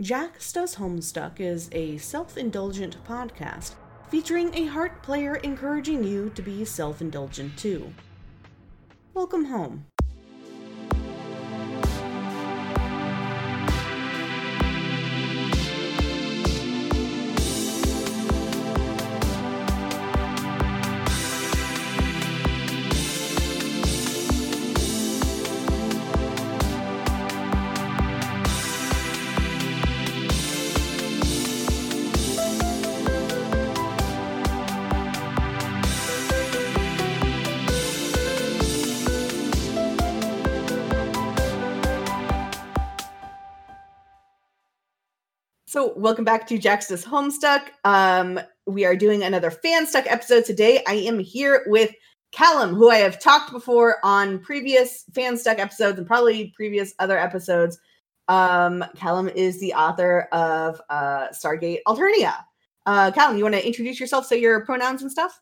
Jax Does Homestuck is a self indulgent podcast featuring a heart player encouraging you to be self indulgent too. Welcome home. So, welcome back to Jax Does Homestuck. Um, we are doing another fan Fanstuck episode today. I am here with Calum, who I have talked before on previous fan Fanstuck episodes and probably previous other episodes. Um, Calum is the author of uh, Stargate Alternia. Uh, Calum, you want to introduce yourself, say your pronouns and stuff?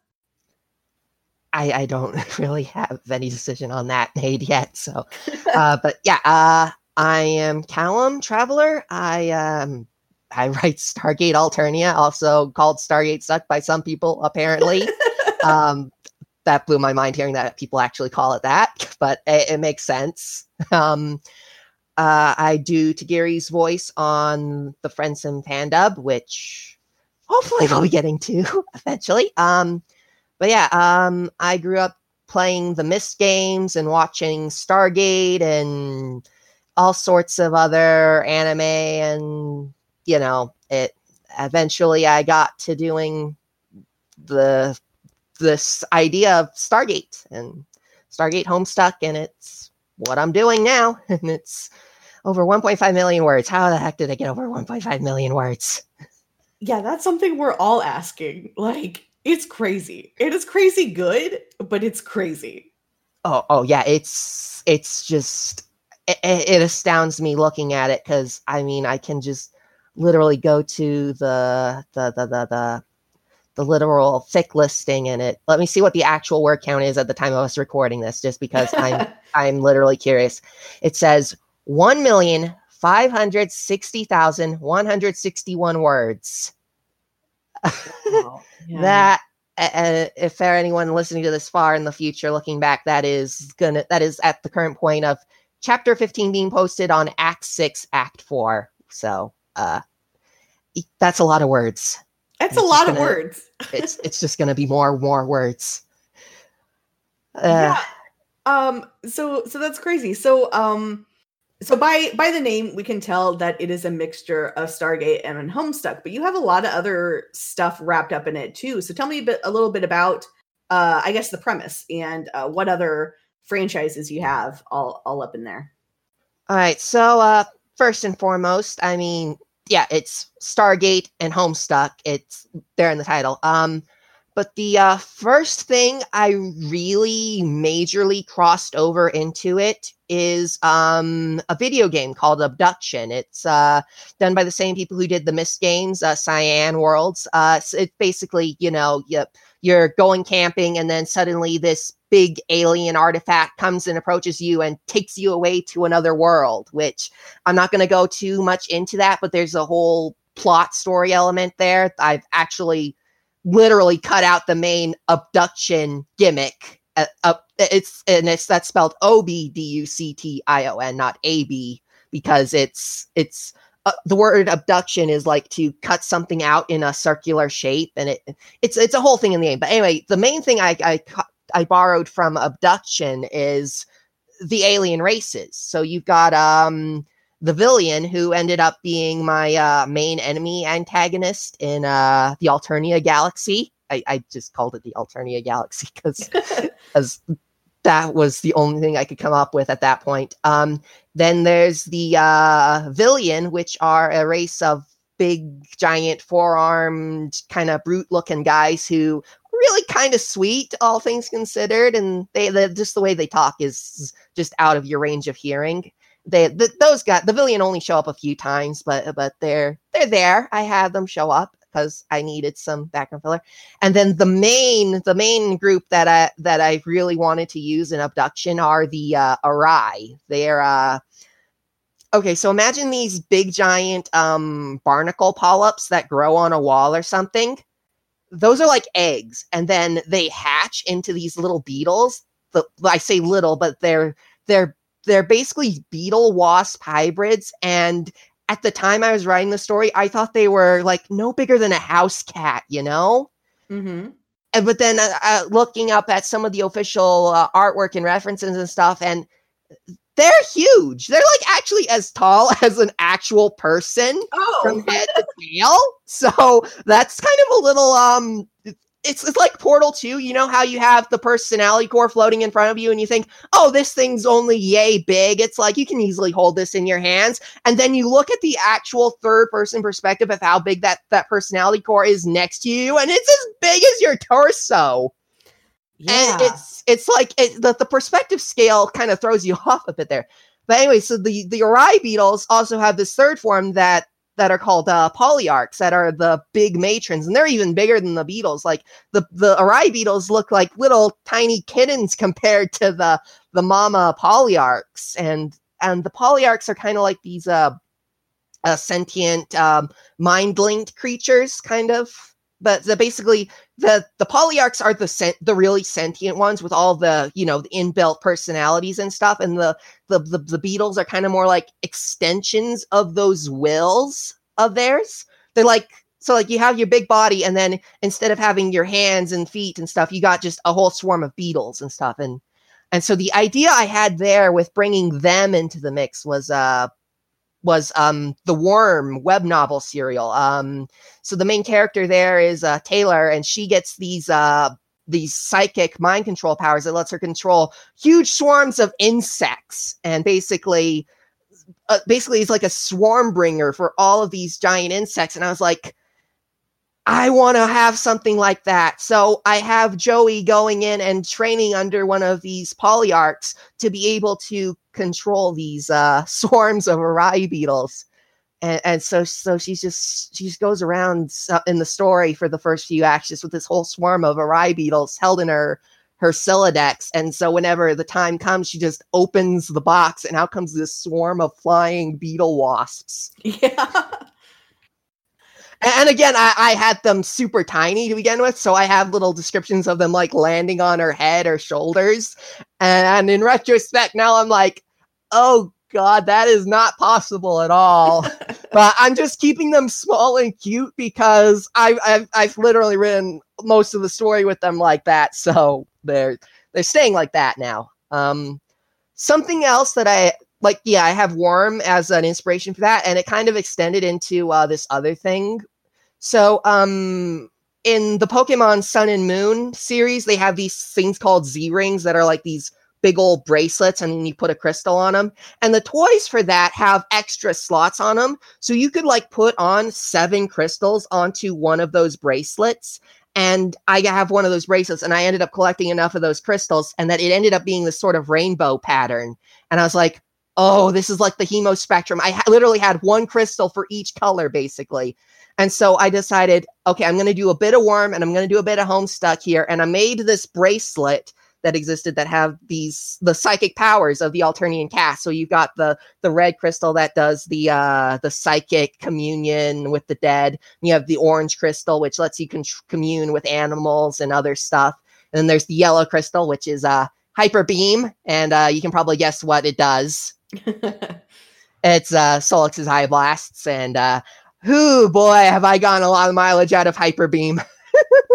I, I don't really have any decision on that made yet. So, uh, but yeah, uh, I am Calum Traveler. I um, I write Stargate Alternia, also called Stargate Suck by some people, apparently. um, that blew my mind hearing that people actually call it that, but it, it makes sense. Um, uh, I do Tagora's voice on the Friendsim Fandub, which hopefully we'll be getting to eventually. Um, but yeah, um, I grew up playing the Myst games and watching Stargate and all sorts of other anime and you know, it eventually I got to doing the this idea of Stargate and Stargate Homestuck, and it's what I'm doing now. And it's over 1.5 million words. How the heck did I get over 1.5 million words? Yeah, that's something we're all asking. Like, it's crazy. It is crazy good, but it's crazy. Oh, oh yeah, it's it's just it, it astounds me looking at it because I mean I can just literally go to the the the the, the the literal thick listing in it. Let me see what the actual word count is at the time of us recording this, just because I'm I'm literally curious. It says one million five hundred sixty thousand one hundred sixty one words. Wow. Yeah. that uh, if there anyone listening to this far in the future, looking back, that is gonna that is at the current point of chapter fifteen being posted on Act Six, Act Four. So uh, that's a lot of words. That's a lot gonna, of words. it's it's just going to be more more words. Uh, yeah. Um. So so that's crazy. So um. So by by the name, we can tell that it is a mixture of Stargate and Homestuck. But you have a lot of other stuff wrapped up in it too. So tell me a bit, a little bit about, uh, I guess, the premise and uh, what other franchises you have all all up in there. All right. So uh, first and foremost, I mean, yeah, it's Stargate and Homestuck. It's there in the title. Um, but the uh, first thing I really majorly crossed over into it is um, a video game called Obduction. It's uh, done by the same people who did the Myst games, uh, Cyan Worlds. Uh, so it's basically, you know, you, you're going camping and then suddenly this big alien artifact comes and approaches you and takes you away to another world, which I'm not going to go too much into that, but there's a whole plot story element there. I've actually literally cut out the main Obduction gimmick. Uh, uh, it's and it's that's spelled O B D U C T I O N, not A B, because it's it's uh, the word obduction is like to cut something out in a circular shape, and it it's it's a whole thing in the game. But anyway, the main thing I I I borrowed from Obduction is the alien races. So you've got um the villain who ended up being my uh, main enemy antagonist in uh, the Alternia Galaxy. I, I just called it the Alternia Galaxy because as that was the only thing I could come up with at that point. Um, then there's the uh, Villein, which are a race of big, giant, four-armed, kind of brute-looking guys who really kind of sweet, all things considered, and they, just the way they talk is just out of your range of hearing. They the, those guys, the Villein only show up a few times, but but they're they're there. I had them show up because I needed some background filler. And then the main the main group that I that I really wanted to use in Obduction are the uh, Arai. They're uh, okay, so imagine these big giant um barnacle polyps that grow on a wall or something. Those are like eggs, and then they hatch into these little beetles. The, I say little, but they're they're they're basically beetle wasp hybrids. And at the time I was writing the story, I thought they were like no bigger than a house cat, you know. Mm-hmm. And but then uh, uh, looking up at some of the official uh, artwork and references and stuff, and they're huge. They're like actually as tall as an actual person oh. from head to tail. So that's kind of a little um it's, it's like Portal 2. You know how you have the personality core floating in front of you and you think, oh, this thing's only yay big. It's like you can easily hold this in your hands. And then you look at the actual third person perspective of how big that, that personality core is next to you, and it's as big as your torso. Yeah. And it's it's like it, the, the perspective scale kind of throws you off a bit there. But anyway, so the the Arai beetles also have this third form that that are called uh, polyarchs that are the big matrons, and they're even bigger than the beetles. Like the the Arai beetles look like little tiny kittens compared to the the mama polyarchs, and and the polyarchs are kind of like these uh, uh sentient um, mind linked creatures, kind of but basically the the polyarchs are the sent, the really sentient ones with all the you know the inbuilt personalities and stuff and the the the, the beetles are kind of more like extensions of those wills of theirs. They're like so like you have your big body and then instead of having your hands and feet and stuff you got just a whole swarm of beetles and stuff and and so the idea i had there with bringing them into the mix was uh was um the Worm web novel serial. Um, so the main character there is uh, Taylor, and she gets these uh these psychic mind control powers that lets her control huge swarms of insects, and basically, uh, basically, it's like a swarm bringer for all of these giant insects. And I was like. I want to have something like that. So I have Joey going in and training under one of these polyarchs to be able to control these uh, swarms of Arai beetles. And, and so, so she's just she just goes around in the story for the first few acts just with this whole swarm of Arai beetles held in her her Sylladex. And so whenever the time comes, she just opens the box and out comes this swarm of flying beetle wasps. Yeah. And again, I, I, had them super tiny to begin with, so I have little descriptions of them like landing on her head or shoulders. And in retrospect, now I'm like, oh god, that is not possible at all. but I'm just keeping them small and cute because I've, I've I've literally written most of the story with them like that, so they're they're staying like that now. Um, something else that I like yeah i have worm as an inspiration for that and it kind of extended into uh, this other thing so um in the pokemon sun and moon series they have these things called z rings that are like these big old bracelets and then you put a crystal on them and the toys for that have extra slots on them so you could like put on seven crystals onto one of those bracelets and I have one of those bracelets, and I ended up collecting enough of those crystals, and that it ended up being this sort of rainbow pattern. And I was like, oh, this is like the hemo spectrum. I ha- literally had one crystal for each color, basically. And so I decided, okay, I'm going to do a bit of worm and I'm going to do a bit of homestuck here. And I made this bracelet that existed that have these the psychic powers of the Alternian cast. So you've got the the red crystal that does the uh the psychic communion with the dead. You have the orange crystal which lets you con- commune with animals and other stuff. And then there's the yellow crystal which is uh hyper beam and uh you can probably guess what it does. it's uh Sollux's high blasts and uh who boy have I gotten a lot of mileage out of Hyper Beam.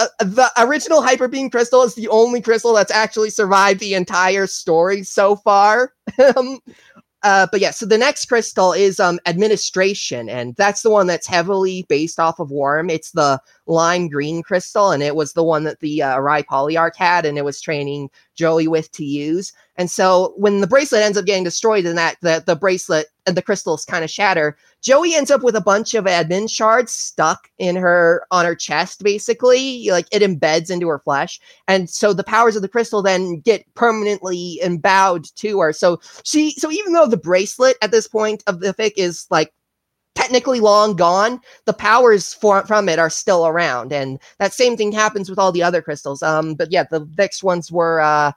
uh, the original Hyper Beam crystal is the only crystal that's actually survived the entire story so far. Um, uh, but yeah, so the next crystal is um, administration, and that's the one that's heavily based off of Worm. It's the lime green crystal, and it was the one that the uh, Arai Polyarch had, and it was training Joey with to use. And so when the bracelet ends up getting destroyed, and that the, the bracelet and the crystals kind of shatter, Joey ends up with a bunch of admin shards stuck in her on her chest, basically. Like it embeds into her flesh. And so the powers of the crystal then get permanently embowed to her. So she so even though the bracelet at this point of the fic is like technically long gone, the powers for, from it are still around. And that same thing happens with all the other crystals. Um, but yeah, the next ones were uh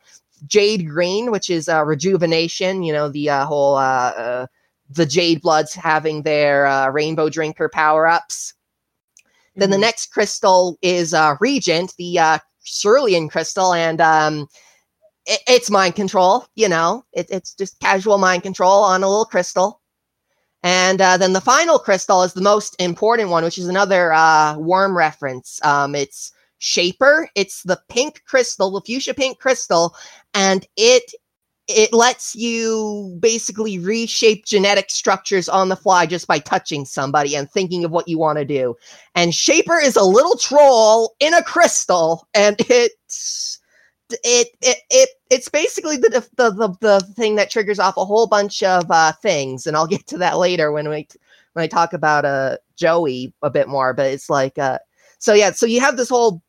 Jade Green, which is uh, rejuvenation. You know the uh, whole uh, uh, the Jade Bloods having their uh, Rainbow Drinker power ups. Mm-hmm. Then the mm-hmm. next crystal is uh, Regent, the uh, Cerulean crystal, and um, it, it's mind control. You know, it, it's just casual mind control on a little crystal. And uh, then the final crystal is the most important one, which is another uh, worm reference. Um, it's Shaper. It's the pink crystal, the fuchsia pink crystal, and it it lets you basically reshape genetic structures on the fly just by touching somebody and thinking of what you want to do. And Shaper is a little troll in a crystal, and it's it it, it it's basically the, the the the thing that triggers off a whole bunch of uh, things, and I'll get to that later when we when I talk about uh Joey a bit more. But it's like uh, so yeah, so you have this whole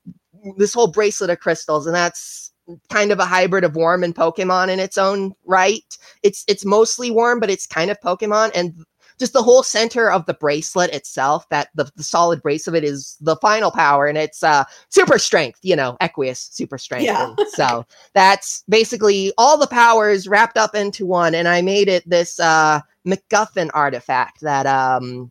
this whole bracelet of crystals, and that's kind of a hybrid of worm and Pokemon in its own right. It's it's mostly worm, but it's kind of Pokemon, and just the whole center of the bracelet itself, that the, the solid brace of it is the final power, and it's uh super strength, you know, Equius super strength. Yeah. so that's basically all the powers wrapped up into one, and I made it this uh MacGuffin artifact that um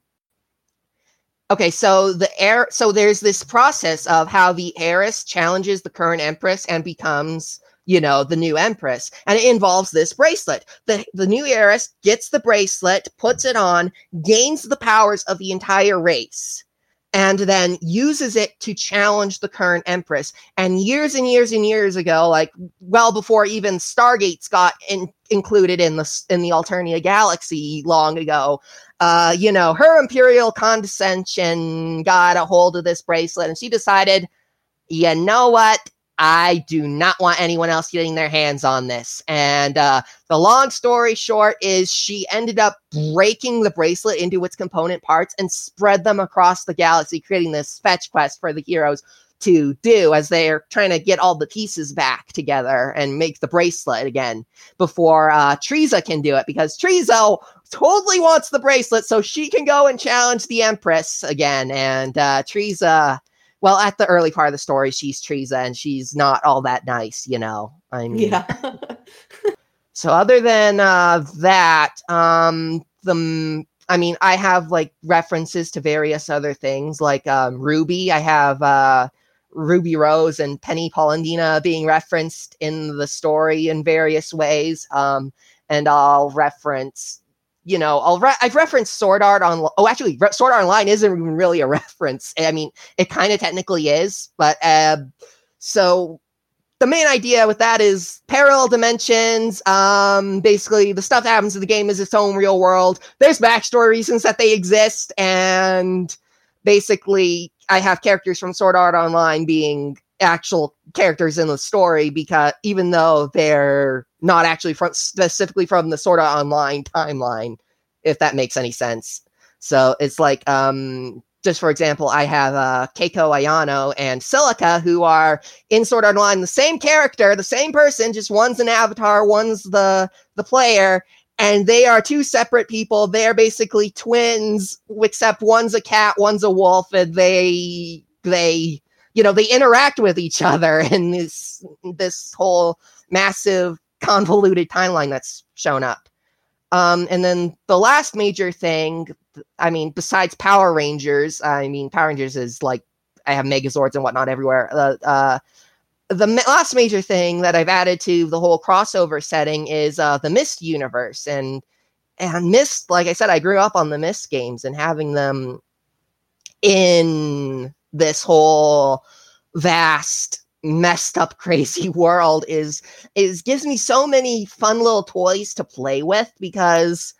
Okay, so the air so there's this process of how the heiress challenges the current empress and becomes you know, the new empress. And it involves this bracelet. The, the new heiress gets the bracelet, puts it on, gains the powers of the entire race, and then uses it to challenge the current empress. And years and years and years ago, like well before even Stargates got in, included in the in the Alternia galaxy long ago, uh, you know, her imperial condescension got a hold of this bracelet, and she decided, you know what? I do not want anyone else getting their hands on this. And uh, the long story short is she ended up breaking the bracelet into its component parts and spread them across the galaxy, creating this fetch quest for the heroes to do as they're trying to get all the pieces back together and make the bracelet again before uh, Trizza can do it because Trizza totally wants the bracelet so she can go and challenge the Empress again. And uh, Trizza well, at the early part of the story, she's Teresa and she's not all that nice, you know. I mean, yeah. so other than uh, that, um, the I mean, I have like references to various other things, like um, Ruby. I have uh, Ruby Rose and Penny Polendina being referenced in the story in various ways. Um, and I'll reference you know, I'll re- I've referenced Sword Art on. Oh, actually, Re- Sword Art Online isn't even really a reference. I mean, it kind of technically is, but uh, so the main idea with that is parallel dimensions. Um, basically, the stuff that happens in the game is its own real world. There's backstory reasons that they exist, and basically, I have characters from Sword Art Online being actual characters in the story because even though they're not actually from specifically from the Sword Art Online timeline, if that makes any sense. So it's like, um, just for example, I have uh, Keiko Ayano and Silica, who are in Sword Art Online, the same character, the same person, just one's an avatar, one's the the player, and they are two separate people. They're basically twins, except one's a cat, one's a wolf, and they they you know they interact with each other in this this whole massive convoluted timeline that's shown up. Um, and then the last major thing, I mean, besides Power Rangers, I mean, Power Rangers is like I have Megazords and whatnot everywhere. Uh, uh, the last major thing that I've added to the whole crossover setting is uh, the Myst universe, and and Myst, like I said, I grew up on the Myst games and having them in this whole vast messed up crazy world is is gives me so many fun little toys to play with because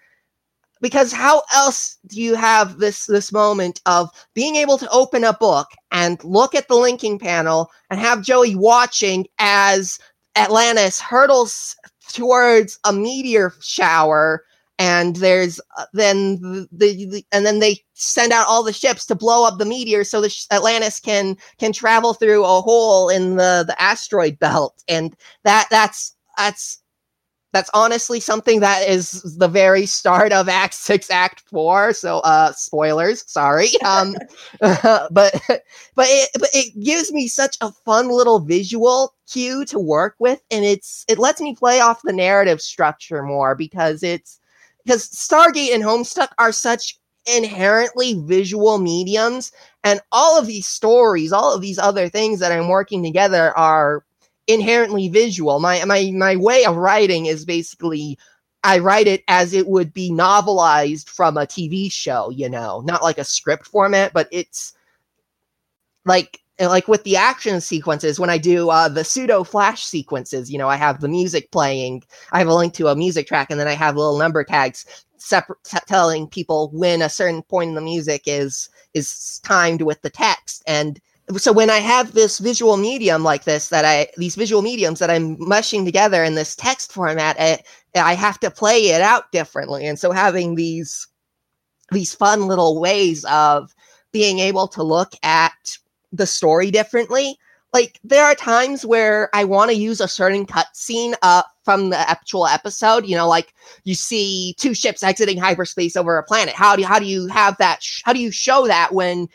because how else do you have this this moment of being able to open a book and look at the linking panel and have Joey watching as Atlantis hurtles towards a meteor shower and there's uh, then the, the, the, and then they send out all the ships to blow up the meteor so the sh- Atlantis can can travel through a hole in the the asteroid belt and that that's that's that's honestly something that is the very start of Act Six, Act Four. So, uh, spoilers, sorry. Um, but but it but it gives me such a fun little visual cue to work with, and it's it lets me play off the narrative structure more because it's because Stargate and Homestuck are such inherently visual mediums, and all of these stories, all of these other things that I'm working together are inherently visual. My my my way of writing is basically I write it as it would be novelized from a TV show, you know, not like a script format, but it's like like with the action sequences when I do uh, the pseudo flash sequences, you know, I have the music playing. I have a link to a music track, and then I have little number tags separate t- telling people when a certain point in the music is is timed with the text and so when I have this visual medium like this, that I these visual mediums that I'm mushing together in this text format, I, I have to play it out differently. And so having these these fun little ways of being able to look at the story differently. Like there are times where I want to use a certain cutscene uh, from the actual episode. You know, like you see two ships exiting hyperspace over a planet. How do you, how do you have that? Sh- how do you show that when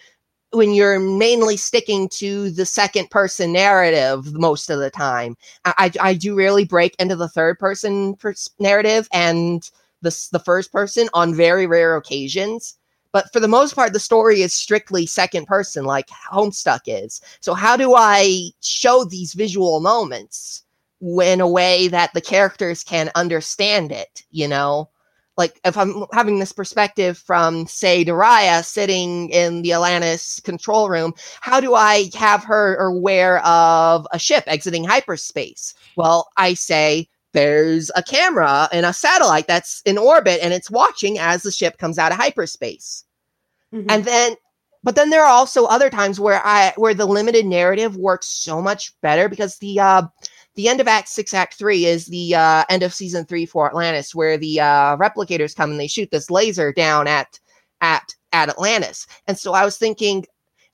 when you're mainly sticking to the second person narrative most of the time. I, I do really break into the third person pers- narrative and the, the first person on very rare occasions. But for the most part, the story is strictly second person, like Homestuck is. So, how do I show these visual moments in a way that the characters can understand it, you know? like if I'm having this perspective from say Daria sitting in the Atlantis control room, how do I have her aware of a ship exiting hyperspace? Well, I say there's a camera and a satellite that's in orbit and it's watching as the ship comes out of hyperspace. Mm-hmm. And then but then there are also other times where I where the limited narrative works so much better because the uh the end of Act Six, Act Three is the uh, end of season three for Atlantis, where the uh, replicators come and they shoot this laser down at at at Atlantis. And so I was thinking,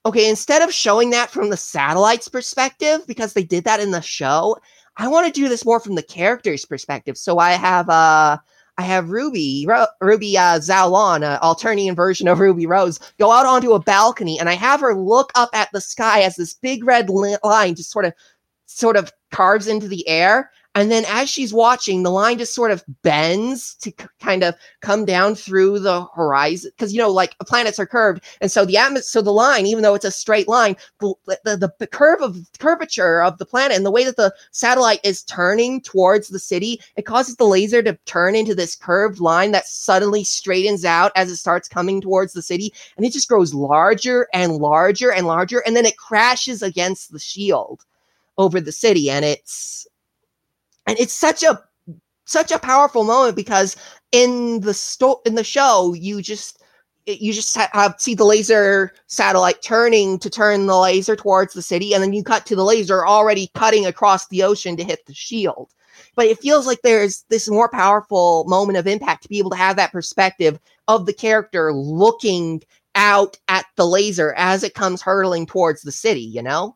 okay, instead of showing that from the satellite's perspective, because they did that in the show, I want to do this more from the character's perspective. So I have uh I have Ruby, Ro- Ruby uh, Zaolan, an Alternian version of Ruby Rose, go out onto a balcony, and I have her look up at the sky as this big red li- line just sort of sort of carves into the air. And then as she's watching, the line just sort of bends to c- kind of come down through the horizon. Cause you know, like uh, planets are curved. And so the atmosphere, so the line, even though it's a straight line, the, the, the curve of curvature of the planet and the way that the satellite is turning towards the city, it causes the laser to turn into this curved line that suddenly straightens out as it starts coming towards the city. And it just grows larger and larger and larger. And then it crashes against the shield over the city and it's and it's such a such a powerful moment because in the sto- in the show you just you just have see the laser satellite turning to turn the laser towards the city and then you cut to the laser already cutting across the ocean to hit the shield but it feels like there's this more powerful moment of impact to be able to have that perspective of the character looking out at the laser as it comes hurtling towards the city you know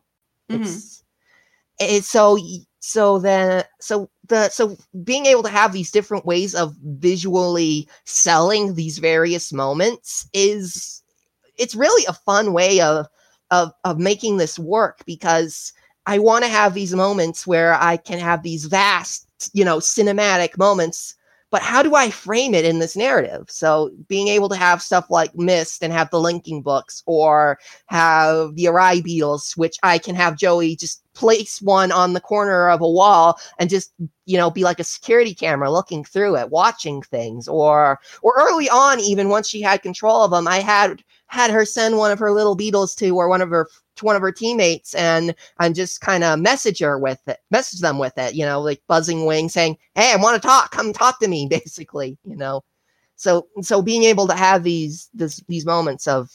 mm-hmm. it's and so so then so the so being able to have these different ways of visually selling these various moments is it's really a fun way of of of making this work because I want to have these moments where I can have these vast, you know, cinematic moments but how do I frame it in this narrative? So being able to have stuff like Myst and have the linking books or have the Arai beetles, which I can have Joey just place one on the corner of a wall and just you know be like a security camera looking through it watching things or or early on even once she had control of them i had had her send one of her little beetles to or one of her to one of her teammates and and just kind of message her with it, message them with it, you know, like buzzing wing saying, "Hey, I want to talk. Come talk to me," basically, you know. So so being able to have these this, these moments of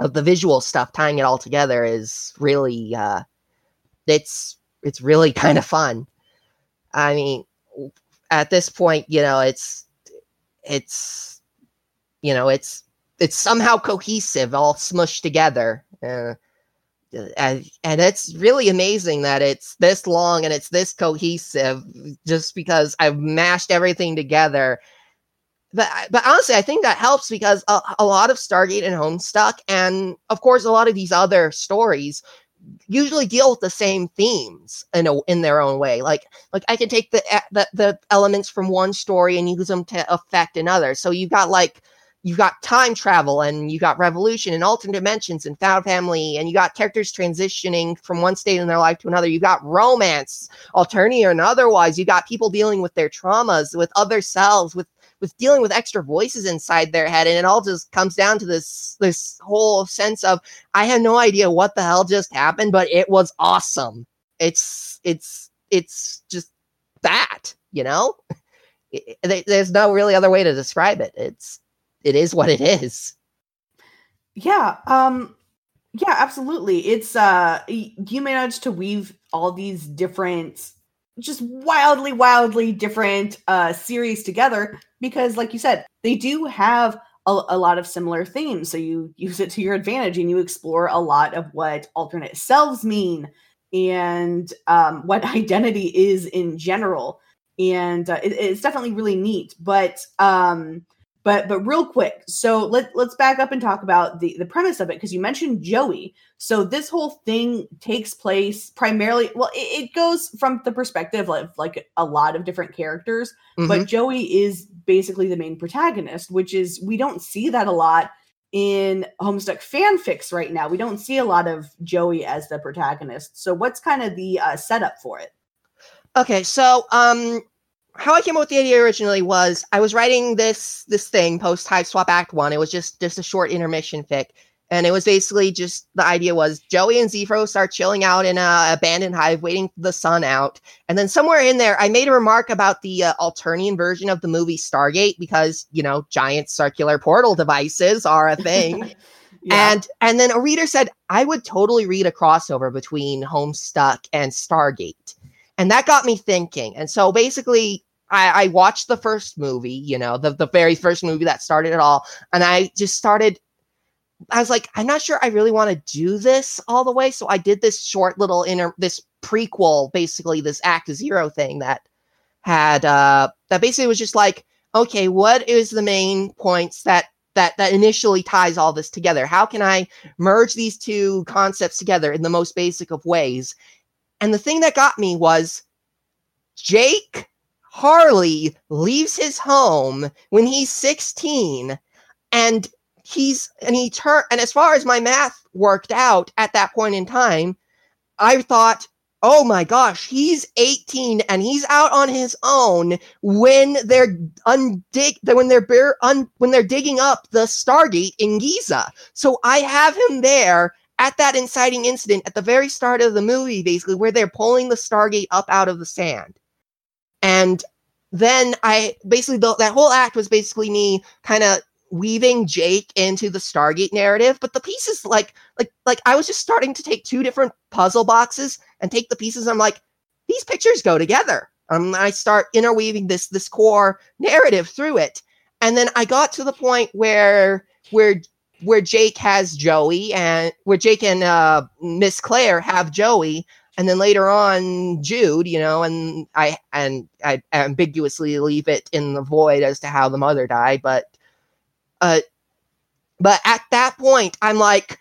of the visual stuff tying it all together is really uh it's it's really kind of fun. I mean, at this point, you know, it's it's you know, it's it's somehow cohesive, all smushed together. Uh, and, it's really amazing that it's this long and it's this cohesive just because I've mashed everything together. But but honestly, I think that helps because a, a lot of Stargate and Homestuck, and of course, a lot of these other stories usually deal with the same themes in a, in their own way. Like like I can take the, the the elements from one story and use them to affect another. So you've got like you've got time travel and you got revolution and alternate dimensions and found family and you got characters transitioning from one state in their life to another. You got romance alternative and otherwise. You got people dealing with their traumas with other selves with with dealing with extra voices inside their head. And it all just comes down to this this whole sense of i had no idea what the hell just happened but it was awesome. It's it's it's just that you know? It, there's no really other way to describe it. It's it is what it is. Yeah. Um yeah, absolutely. It's uh you managed to weave all these different just wildly wildly different uh series together because like you said, they do have a, a, lot of similar themes. So you use it to your advantage and you explore a lot of what alternate selves mean and um, what identity is in general. And uh, it, it's definitely really neat. But um, but but real quick, so let let's back up and talk about the the premise of it because you mentioned Joey. So this whole thing takes place primarily. Well, it, it goes from the perspective of like a lot of different characters, mm-hmm. but Joey is basically the main protagonist, which is we don't see that a lot in Homestuck fanfics right now. We don't see a lot of Joey as the protagonist. So what's kind of the uh, setup for it? Okay, so um how I came up with the idea originally was I was writing this this thing post Hive Swap Act One. It was just just a short intermission fic, and it was basically just the idea was Joey and Zefro start chilling out in a abandoned hive, waiting for the sun out, and then somewhere in there, I made a remark about the uh, Alternian version of the movie Stargate because you know giant circular portal devices are a thing. Yeah. And and then a reader said I would totally read a crossover between Homestuck and Stargate. And that got me thinking. And so basically, I, I, watched the first movie, you know, the, the very first movie that started it all. And I just started, I was like, I'm not sure I really want to do this all the way. So I did this short little inner, this prequel, basically, this Act Zero thing that had, uh, that basically was just like, okay, what is the main points that that that initially ties all this together how can i merge these two concepts together in the most basic of ways and the thing that got me was Jake Harley leaves his home when he's 16 and he's and he turned and as far as my math worked out at that point in time, I thought, oh my gosh, he's 18 and he's out on his own when they're undig when they're un, when they're digging up the Stargate in Giza. So I have him there at that inciting incident at the very start of the movie, basically, where they're pulling the Stargate up out of the sand. And then I basically, the, that whole act was basically me kind of weaving Jake into the Stargate narrative, but the pieces like like like I was just starting to take two different puzzle boxes and take the pieces. I'm like, these pictures go together. Um, I start interweaving this this core narrative through it, and then I got to the point where where where Jake has Joey and where Jake and uh, Miss Claire have Joey, and then later on Jude, you know, and I and I ambiguously leave it in the void as to how the mother died, but uh, but at that point, I'm like,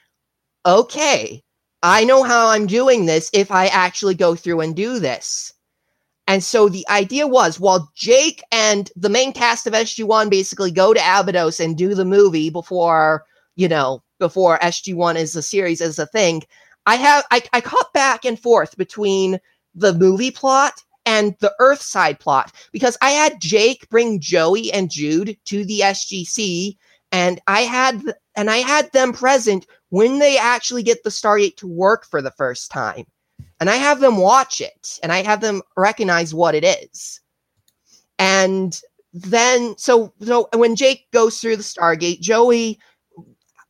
okay, I know how I'm doing this if I actually go through and do this. And so the idea was while Jake and the main cast of SG1 basically go to Abydos and do the movie before you know, before SG1 is a series as a thing, I have I, I caught back and forth between the movie plot and the Earthside plot because I had Jake bring Joey and Jude to the SGC and I had and I had them present when they actually get the Stargate to work for the first time. And I have them watch it and I have them recognize what it is. And then so so when Jake goes through the Stargate, Joey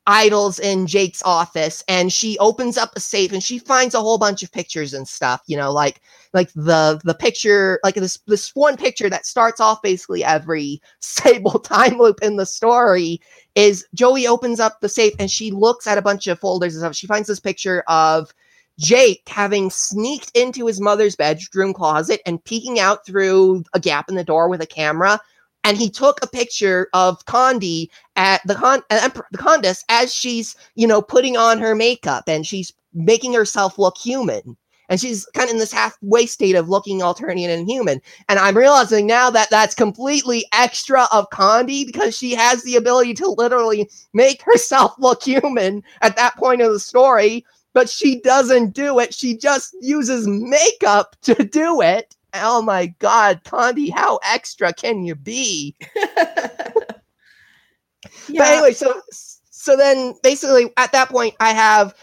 idles in Jake's office and she opens up a safe and she finds a whole bunch of pictures and stuff, you know, like like the the picture like this this one picture that starts off basically every Sable time loop in the story is Joey opens up the safe and she looks at a bunch of folders and stuff. She finds this picture of Jake having sneaked into his mother's bedroom closet and peeking out through a gap in the door with a camera and he took a picture of Condi at the con uh, the Condesce as she's you know putting on her makeup and she's making herself look human. And she's kind of in this halfway state of looking Alternian and human. And I'm realizing now that that's completely extra of Condi because she has the ability to literally make herself look human at that point of the story. But she doesn't do it. She just uses makeup to do it oh my god, Condi, how extra can you be? yeah. But anyway, so so then basically at that point I have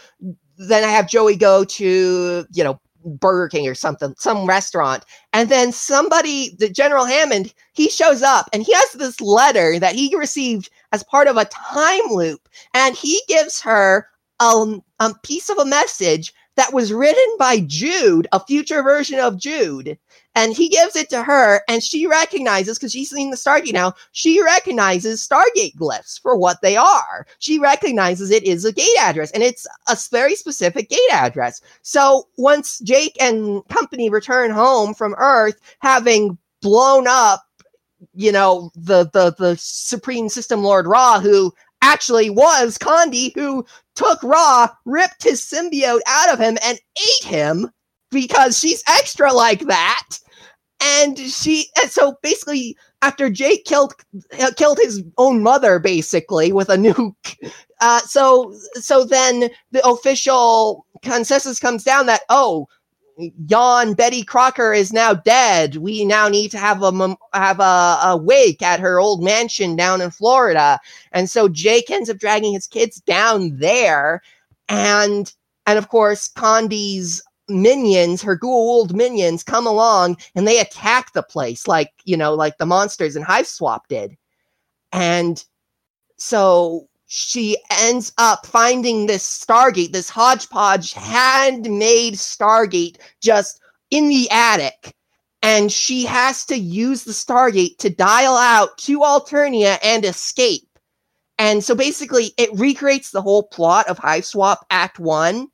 then I have Joey go to, you know, Burger King or something, some restaurant. And then somebody, the General Hammond, he shows up and he has this letter that he received as part of a time loop. And he gives her a, a piece of a message that was written by Jude, a future version of Jude. And he gives it to her, and she recognizes, because she's seen the Stargate now, she recognizes Stargate glyphs for what they are. She recognizes it is a gate address, and it's a very specific gate address. So once Jake and company return home from Earth, having blown up you know the the the supreme system lord ra who actually was Condi who took Ra, ripped his symbiote out of him, and ate him because she's extra like that. And she, and so basically, after Jake killed uh, killed his own mother, basically with a nuke, uh, so so then the official consensus comes down that oh, Jan Betty Crocker is now dead. We now need to have a have a, a wake at her old mansion down in Florida. And so Jake ends up dragging his kids down there, and and of course Condi's minions, her Goa'uld minions, come along and they attack the place like you know like the monsters in Hiveswap did, and so she ends up finding this Stargate, this hodgepodge handmade Stargate just in the attic. And she has to use the Stargate to dial out to Alternia and escape. And so basically, it recreates the whole plot of Hive Swap Act One,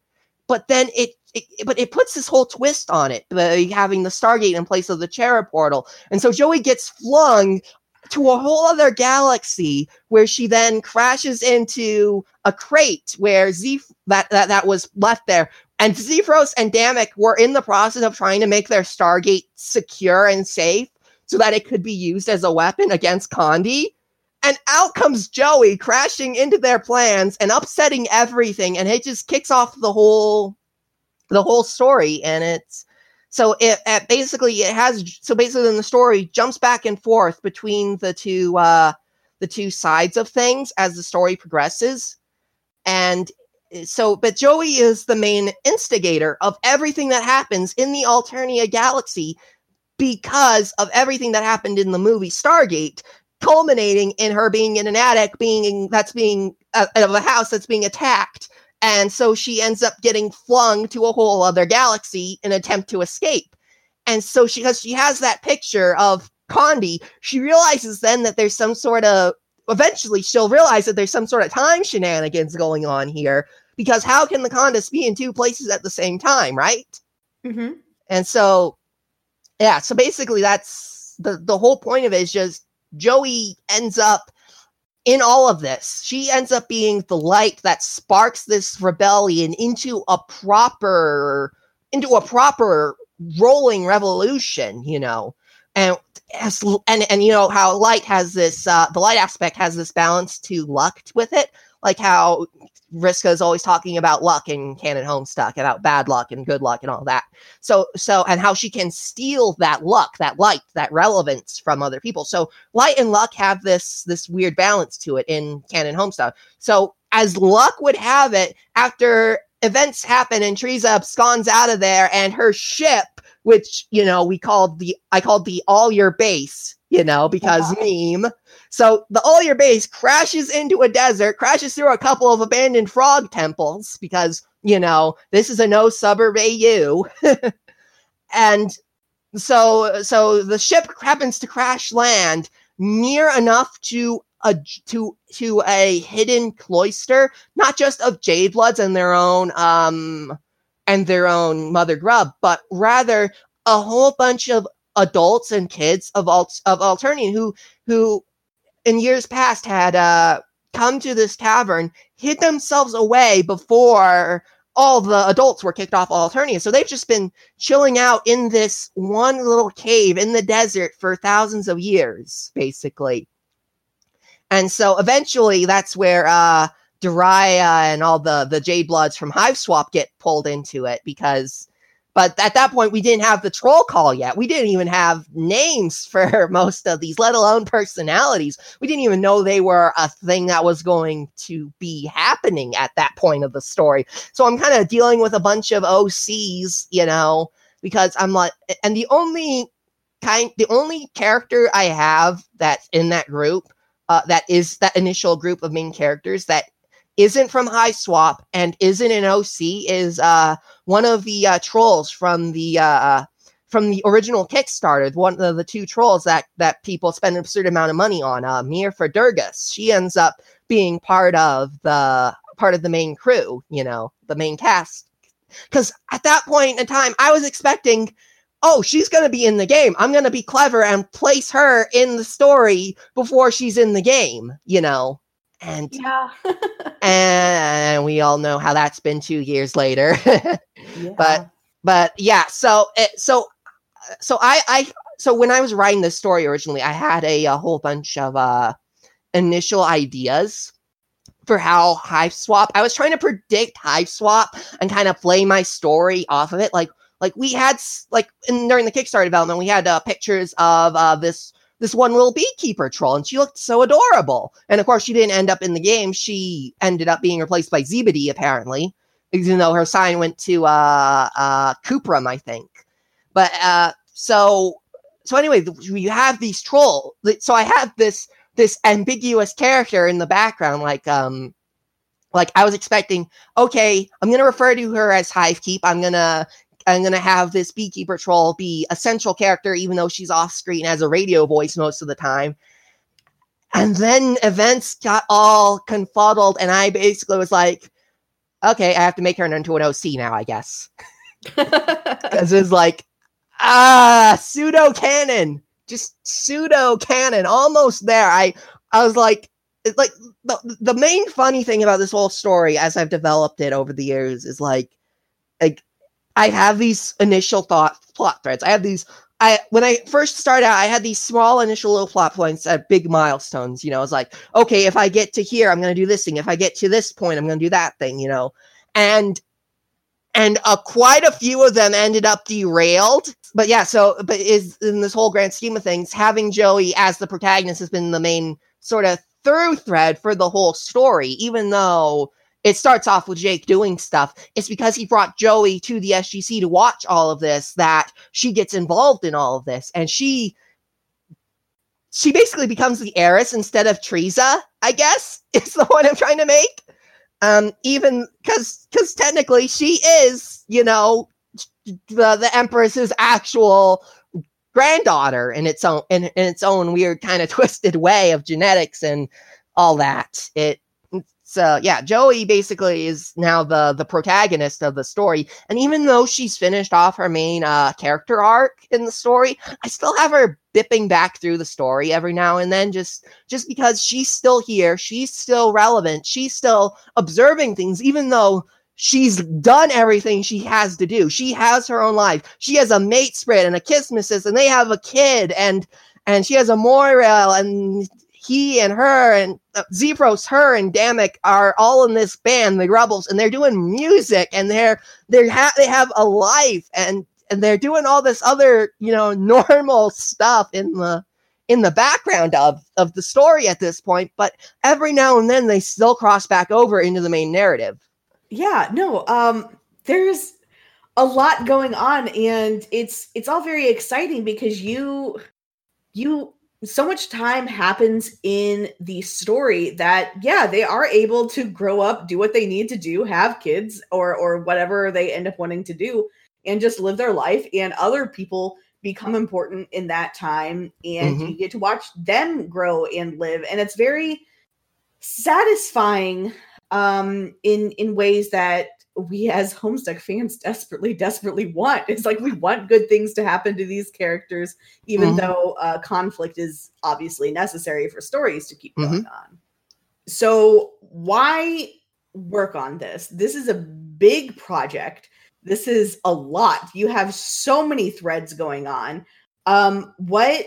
but then it, it, but it puts this whole twist on it, having the Stargate in place of the Cherub portal. And so Joey gets flung to a whole other galaxy where she then crashes into a crate where Z that, that that was left there. And Xefros and Dammek were in the process of trying to make their Stargate secure and safe so that it could be used as a weapon against Condi. And out comes Joey crashing into their plans and upsetting everything, and it just kicks off the whole the whole story. And it's so it, it, basically it has so basically the story jumps back and forth between the two uh the two sides of things as the story progresses and eh, so but joey is the main instigator of everything that happens in the alternia galaxy because of everything that happened in the movie stargate culminating in her being in an attic being that's being uh, of a house that's being attacked and so she ends up getting flung to a whole other galaxy in attempt to escape. And so she, because she has that picture of Condi, she realizes then that there's some sort of, eventually she'll realize that there's some sort of time shenanigans going on here. Because how can the Condesce be in two places at the same time, right? Mm-hmm. And so, yeah, so basically that's the, the whole point of it is just Joey ends up in all of this, she ends up being the light that sparks this rebellion into a proper into a proper rolling revolution, you know. And as, and and you know how light has this uh the light aspect has this balance to luck with it, like how Vriska is always talking about luck in Canon Homestuck, about bad luck and good luck and all that. So, so, and how she can steal that luck, that light, that relevance from other people. So, light and luck have this this weird balance to it in Canon Homestuck. So, as luck would have it, after events happen and Teresa absconds out of there, and her ship, which you know we called the I called the all your base, you know, because uh-huh. meme So the all your base crashes into a desert, crashes through a couple of abandoned frog temples because you know this is a no Sburb AU, and so so the ship happens to crash land near enough to a to to a hidden cloister, not just of jade bloods and their own um and their own mother grub, but rather a whole bunch of adults and kids of alt of Alternian who who in years past had uh come to this tavern, hid themselves away before all the adults were kicked off Alternia. So they've just been chilling out in this one little cave in the desert for thousands of years, basically. And so eventually that's where uh Daria and all the the Jade Bloods from Hive Swap get pulled into it because but at that point we didn't have the troll call yet. We didn't even have names for most of these, let alone personalities. We didn't even know they were a thing that was going to be happening at that point of the story. So I'm kind of dealing with a bunch of OCs, you know, because I'm like and the only kind the only character I have that's in that group uh, that is that initial group of main characters that isn't from Hiveswap and isn't an OC is uh, one of the uh, trolls from the uh, from the original Kickstarter. One of the two trolls that that people spend an absurd amount of money on. Uh, Mir Ferdurgus. She ends up being part of the part of the main crew. You know, the main cast. Because at that point in time, I was expecting oh, she's going to be in the game. I'm going to be clever and place her in the story before she's in the game, you know. And yeah. and we all know how that's been 2 years later. yeah. But but yeah, so eh, so so I I so when I was writing this story originally, I had a, a whole bunch of uh initial ideas for how Hive Swap. I was trying to predict Hive Swap and kind of play my story off of it. Like like we had like in, during the Kickstarter development, we had uh, pictures of uh, this this one little beekeeper troll, and she looked so adorable. And of course, she didn't end up in the game. She ended up being replaced by Zebedee, apparently, even though her sign went to uh, uh, I think. But uh, so so anyway, you have these trolls. So I have this this ambiguous character in the background, like um like I was expecting, okay, I'm gonna refer to her as Hivekeep. I'm gonna I'm going to have this beekeeper troll be a central character, even though she's off screen as a radio voice most of the time. And then events got all confuddled, and I basically was like, okay, I have to make her into an OC now, I guess. Because it's like, ah, pseudo canon, just pseudo canon, almost there. I, I was like, like the, the main funny thing about this whole story as I've developed it over the years is like, like I have these initial thought plot threads. I have these. I when I first started out, I had these small initial little plot points at big milestones. You know, it's like, okay, if I get to here, I'm going to do this thing. If I get to this point, I'm going to do that thing. You know, and and uh, quite a few of them ended up derailed. But yeah, so but is in this whole grand scheme of things, having Joey as the protagonist has been the main sort of through thread for the whole story, even though it starts off with Jake doing stuff. It's because he brought Joey to the SGC to watch all of this that she gets involved in all of this. And she she basically becomes the heiress instead of Teresa, I guess, is the point I'm trying to make. Um, even because because technically she is, you know, the the Empress's actual granddaughter in its own in, in its own weird kind of twisted way of genetics and all that. It so yeah, Joey basically is now the the protagonist of the story, and even though she's finished off her main uh, character arc in the story, I still have her bipping back through the story every now and then, just just because she's still here, she's still relevant, she's still observing things, even though she's done everything she has to do. She has her own life. She has a matesprit and a kismesis, and they have a kid, and and she has a Moirail, and he and her and uh, Xefros, her and Dammek are all in this band, the Rebels, and they're doing music and they're they have they have a life and and they're doing all this other you know normal stuff in the in the background of of the story at this point. But every now and then they still cross back over into the main narrative. Yeah, no, um, there's a lot going on and it's it's all very exciting because you you so much time happens in the story that yeah they are able to grow up do what they need to do have kids or or whatever they end up wanting to do and just live their life and other people become important in that time and mm-hmm. you get to watch them grow and live and it's very satisfying um in in ways that we as Homestuck fans desperately, desperately want. It's like we want good things to happen to these characters, even mm-hmm. though uh, conflict is obviously necessary for stories to keep going mm-hmm. on. So, why work on this? This is a big project. This is a lot. You have so many threads going on. Um, what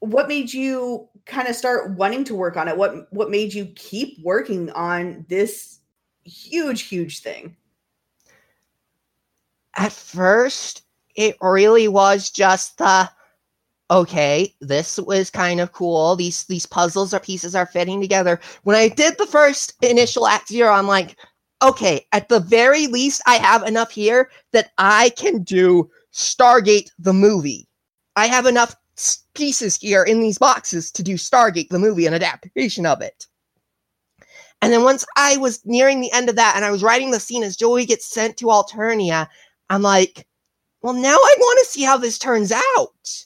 what made you kind of start wanting to work on it? What what made you keep working on this huge, huge thing? At first it really was just the okay, this was kind of cool. These these puzzles or pieces are fitting together. When I did the first initial act zero, I'm like, okay, at the very least, I have enough here that I can do Stargate the movie. I have enough pieces here in these boxes to do Stargate the movie, an adaptation of it. And then once I was nearing the end of that and I was writing the scene as Joey gets sent to Alternia, I'm like, well, now I want to see how this turns out.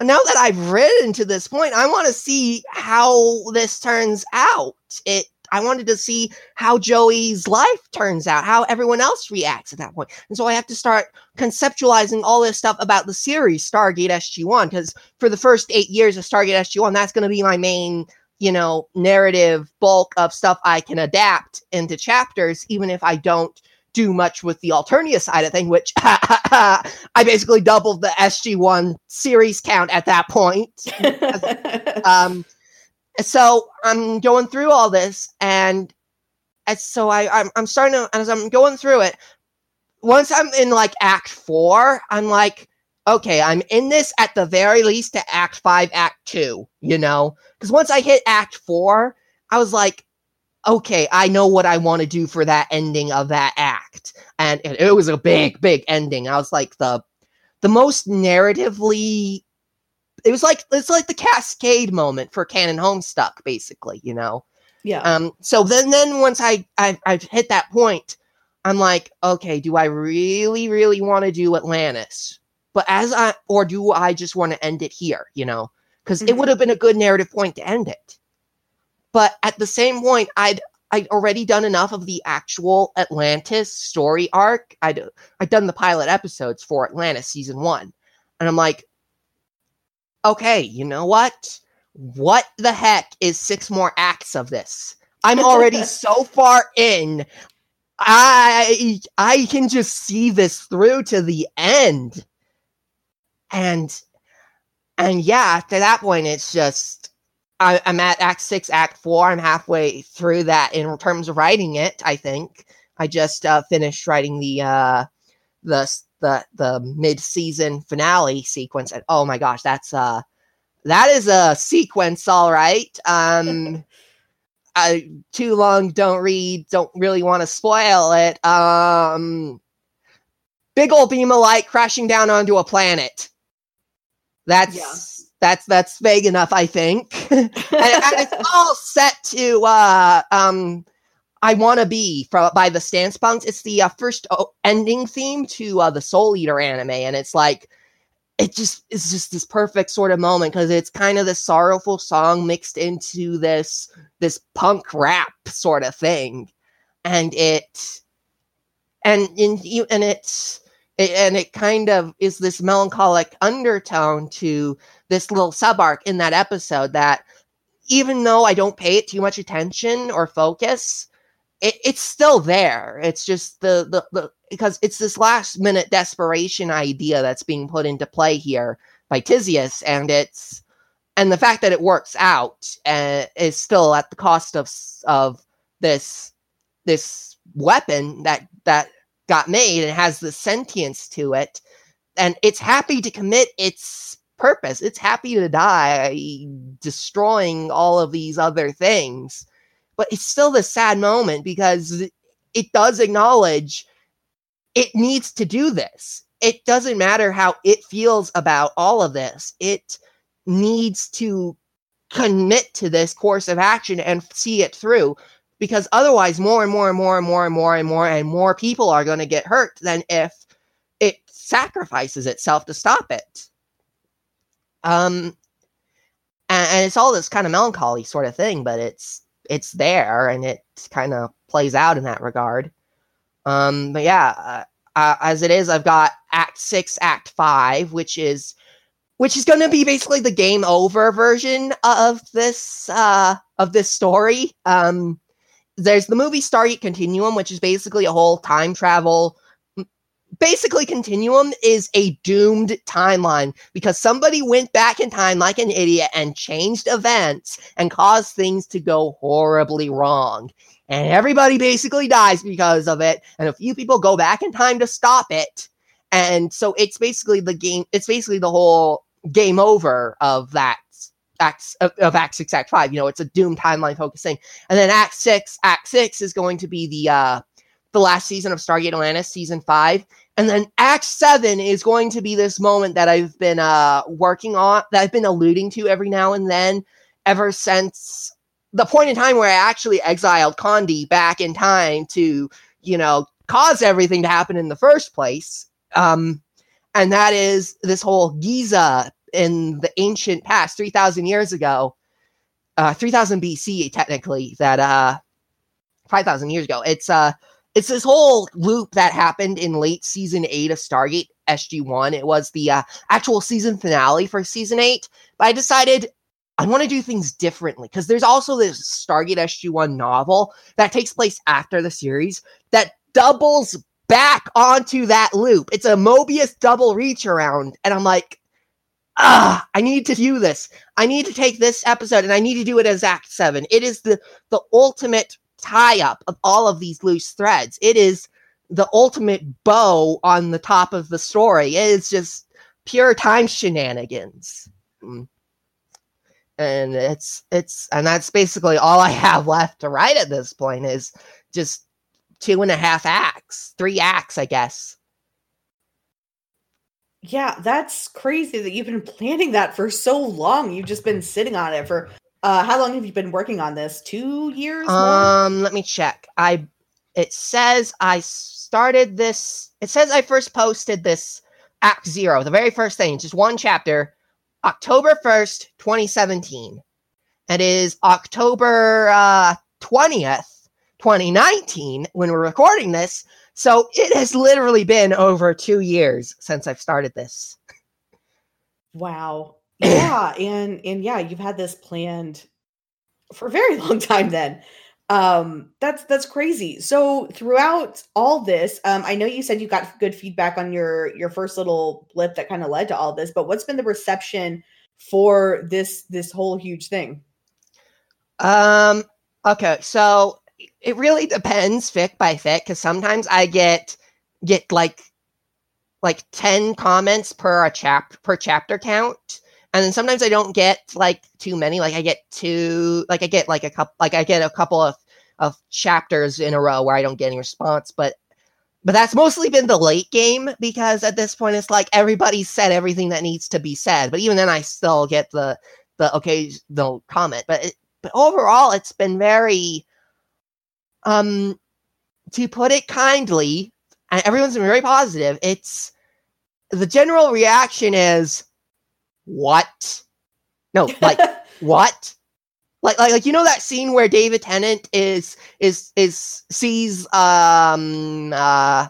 Now that I've written to this point, I want to see how this turns out. It I wanted to see how Joey's life turns out, how everyone else reacts at that point. And so I have to start conceptualizing all this stuff about the series Stargate SG1 because for the first 8 years of Stargate SG1, that's going to be my main you know, narrative bulk of stuff I can adapt into chapters, even if I don't do much with the Alternia side of thing, which I basically doubled the SG1 series count at that point. um, so I'm going through all this, and, and so I, I'm, I'm starting to, as I'm going through it, once I'm in like Act Four, I'm like, okay, I'm in this at the very least to Act Five, Act Two, you know? Because once I hit Act Four, I was like, okay, I know what I want to do for that ending of that act. And it, it, was a big, big ending. I was like the the most narratively it was like it's like the cascade moment for Canon Homestuck, basically, you know. Yeah. Um so then then once I I I hit that point, I'm like, okay, do I really, really want to do Atlantis? But as I or do I just want to end it here, you know? Because mm-hmm. it would have been a good narrative point to end it. But at the same point, I'd I'd already done enough of the actual Atlantis story arc. I'd I'd done the pilot episodes for Atlantis season one. And I'm like, okay, you know what? What the heck is six more acts of this? I'm already so far in. I I can just see this through to the end. And and yeah, after that point, it's just I, am at Act Six, Act Four. I'm halfway through that in terms of writing it. I think I just uh, finished writing the uh, the the the mid season finale sequence, and oh my gosh, that's uh that is a sequence, all right. Um, I, too long, don't read, don't really want to spoil it. Um, big old beam of light crashing down onto a planet. That's that's that's vague enough, I think. and, and, it's all set to uh, um, "I Wanna Be" from by the Stance Punks. It's the uh, first oh, ending theme to uh, the Soul Eater anime, and it's like it just it's just this perfect sort of moment because it's kind of this sorrowful song mixed into this this punk rap sort of thing, and it and in and it's and it kind of is this melancholic undertone to this little sub arc in that episode that even though I don't pay it too much attention or focus, it, it's still there. It's just the, the the because it's this last minute desperation idea that's being put into play here by Tisius, and it's and the fact that it works out uh, is still at the cost of of this this weapon that that got made and has the sentience to it, and it's happy to commit its purpose. It's happy to die, destroying all of these other things. But it's still the sad moment because it does acknowledge it needs to do this. It doesn't matter how it feels about all of this. It needs to commit to this course of action and see it through because otherwise more and more and more and more and more and more and more people are going to get hurt than if it sacrifices itself to stop it um and, and it's all this kind of melancholy sort of thing but it's it's there and it kind of plays out in that regard um but yeah uh, uh, as it is i've got act 6 act 5 which is which is going to be basically the game over version of this uh, of this story. Um, there's the movie Stargate Continuum, which is basically a whole time travel. Basically, Continuum is a doomed timeline because somebody went back in time like an idiot and changed events and caused things to go horribly wrong. And everybody basically dies because of it. And a few people go back in time to stop it. And so it's basically the game, it's basically the whole game over of that act of, of act six act five you know it's a doom timeline focusing and then act six act six is going to be the uh the last season of stargate atlantis season five and then act seven is going to be this moment that i've been uh working on that i've been alluding to every now and then ever since the point in time where i actually exiled condi back in time to you know cause everything to happen in the first place um and that is this whole Giza in the ancient past, 3,000 years ago, uh, 3,000 BC, technically, that, uh, 5,000 years ago. It's, uh, it's this whole loop that happened in late season eight of Stargate SG1. It was the uh, actual season finale for season eight, but I decided I want to do things differently because there's also this Stargate SG1 novel that takes place after the series that doubles back onto that loop. It's a Mobius double reach around. And I'm like, ah, I need to do this. I need to take this episode and I need to do it as Act 7. It is the, the ultimate tie up of all of these loose threads. It is the ultimate bow on the top of the story. It is just pure time shenanigans. Mm. And it's it's and that's basically all I have left to write at this point is just two and a half acts, three acts, I guess. Yeah, that's crazy that you've been planning that for so long. You've just been sitting on it for uh how long have you been working on this? 2 years? Um, more? let me check. I it says I started this it says I first posted this act 0, the very first thing, just one chapter, October 1st, 2017. It is October uh 20th 2019 when we're recording this. So it has literally been over two years since I've started this. Wow. Yeah. and and yeah, you've had this planned for a very long time then. Um, that's that's crazy. So throughout all this, um, I know you said you got good feedback on your your first little blip that kind of led to all this, but what's been the reception for this this whole huge thing? Um okay, so it really depends fic by fic because sometimes I get get like like 10 comments per a chap per chapter count and then sometimes I don't get like too many like I get two like I get like a couple like I get a couple of of chapters in a row where I don't get any response but but that's mostly been the late game because at this point it's like everybody said everything that needs to be said but even then I still get the the occasional comment but it, but overall it's been very um, to put it kindly, and everyone's been very positive. It's the general reaction is what? No, like what? Like, like, like you know that scene where David Tennant is is is sees um uh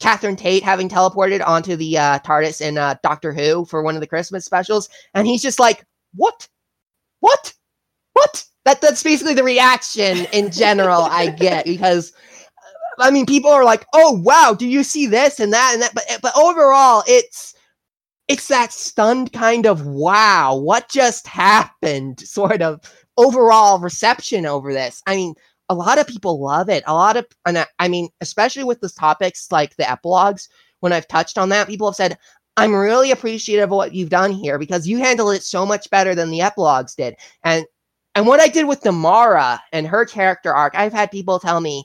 Catherine Tate having teleported onto the uh, TARDIS in uh, Doctor Who for one of the Christmas specials, and he's just like, "What? What? What?" That that's basically the reaction in general I get because I mean people are like, "Oh wow, do you see this and that and that?" But but overall, it's it's that stunned kind of wow, what just happened sort of overall reception over this. I mean, a lot of people love it. A lot of, and I, I mean, especially with the topics like the epilogues, when I've touched on that, people have said, I'm really appreciative of what you've done here because you handled it so much better than the epilogues did. And and what I did with Damara and her character arc, I've had people tell me,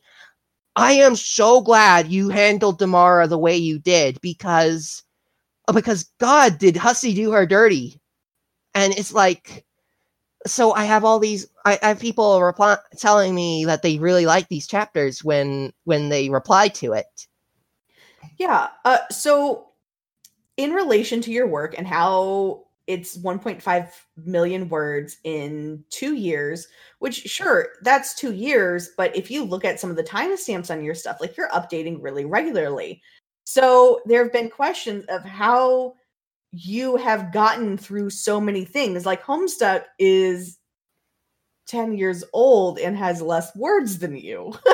I am so glad you handled Damara the way you did because because God did Hussie do her dirty. and it's like so i have all these i, I have people reply telling me that they really like these chapters when when they reply to it yeah uh, so in relation to your work and how it's 1.5 million words in two years which sure that's two years but if you look at some of the timestamps on your stuff like you're updating really regularly so there have been questions of how you have gotten through so many things. Like Homestuck is 10 years old and has less words than you.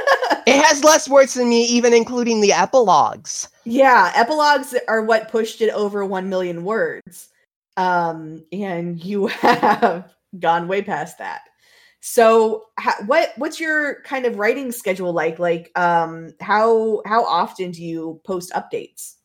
it has less words than me, even including the epilogues. Yeah, epilogues are what pushed it over 1 million words. Um, and you have gone way past that. So, what what's your kind of writing schedule like? Like, um, how how often do you post updates?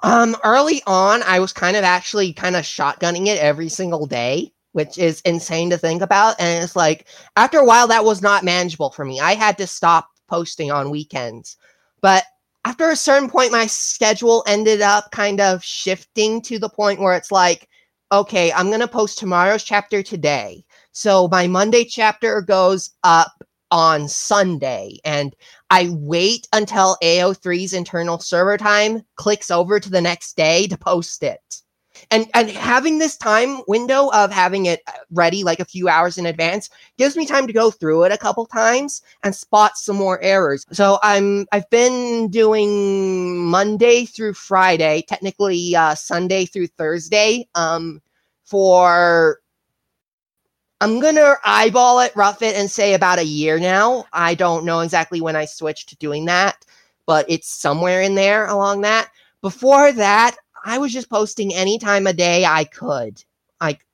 Um, early on, I was kind of actually kind of shotgunning it every single day, which is insane to think about. And it's like, after a while, that was not manageable for me. I had to stop posting on weekends. But after a certain point, my schedule ended up kind of shifting to the point where it's like, okay, I'm going to post tomorrow's chapter today. So my Monday chapter goes up on Sunday and I wait until AO3's internal server time clicks over to the next day to post it. And and having this time window of having it ready like a few hours in advance gives me time to go through it a couple times and spot some more errors. So I'm I've been doing Monday through Friday, technically uh, Sunday through Thursday, um, for I'm gonna eyeball it, rough it, and say about a year now. I don't know exactly when I switched to doing that, but it's somewhere in there along that. Before that, I was just posting any time a day I could. Like,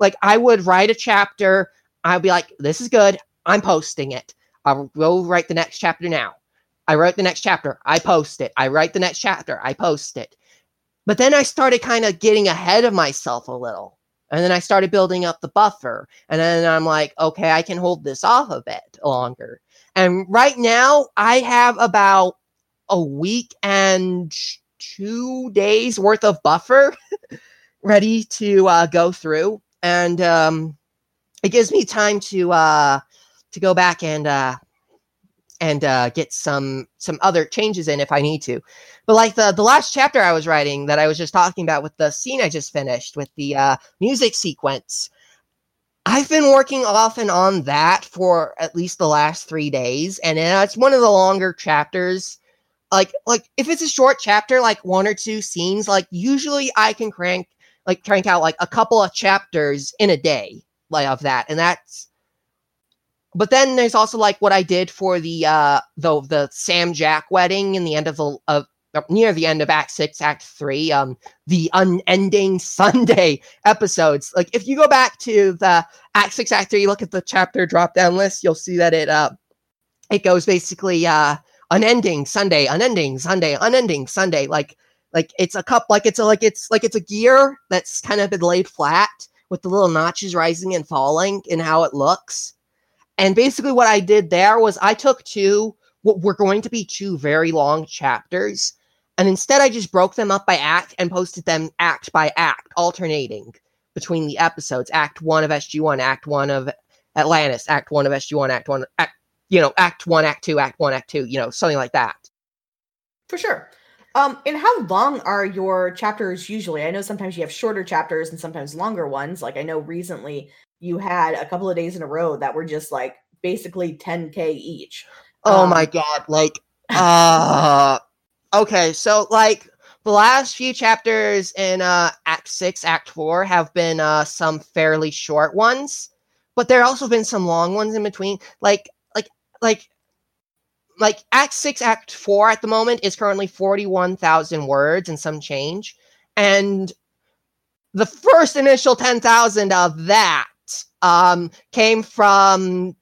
like I would write a chapter. I'd be like, "This is good. I'm posting it. I'll go write the next chapter now." I wrote the next chapter. I post it. I write the next chapter. I post it. But then I started kind of getting ahead of myself a little and then I started building up the buffer. And then I'm like, okay, I can hold this off a bit longer. And right now, I have about a week and two days worth of buffer ready to uh, go through. And um, it gives me time to uh, to go back and uh, and uh, get some some other changes in if I need to. But like the the last chapter I was writing that I was just talking about with the scene I just finished with the uh, music sequence, I've been working off and on that for at least the last three days, and it's one of the longer chapters. Like like if it's a short chapter, like one or two scenes, like usually I can crank like crank out like a couple of chapters in a day like of that, and that's but then there's also like what I did for the uh the the Sam Jack wedding in the end of the of near the end of Act Six, Act Three, um, the unending Sunday episodes. Like if you go back to the Act Six, Act Three, look at the chapter drop down list, you'll see that it uh it goes basically uh unending Sunday, unending Sunday, unending Sunday. Like like it's a cup, like it's a like it's like it's a gear that's kind of been laid flat with the little notches rising and falling in how it looks and basically, what I did there was I took two, what were going to be two very long chapters, and instead I just broke them up by act and posted them act by act, alternating between the episodes Act 1 of SG1, Act 1 of Atlantis, Act 1 of SG1, Act 1, act, you know, Act 1, Act 2, Act 1, Act 2, you know, something like that. For sure. Um, and how long are your chapters usually? I know sometimes you have shorter chapters and sometimes longer ones. Like I know recently you had a couple of days in a row that were just like basically 10k each. Oh um, my god, like uh okay, so like the last few chapters in uh act 6, act 4 have been uh some fairly short ones, but there also been some long ones in between. Like like like like act 6 act 4 at the moment is currently 41,000 words and some change and the first initial 10,000 of that um, came from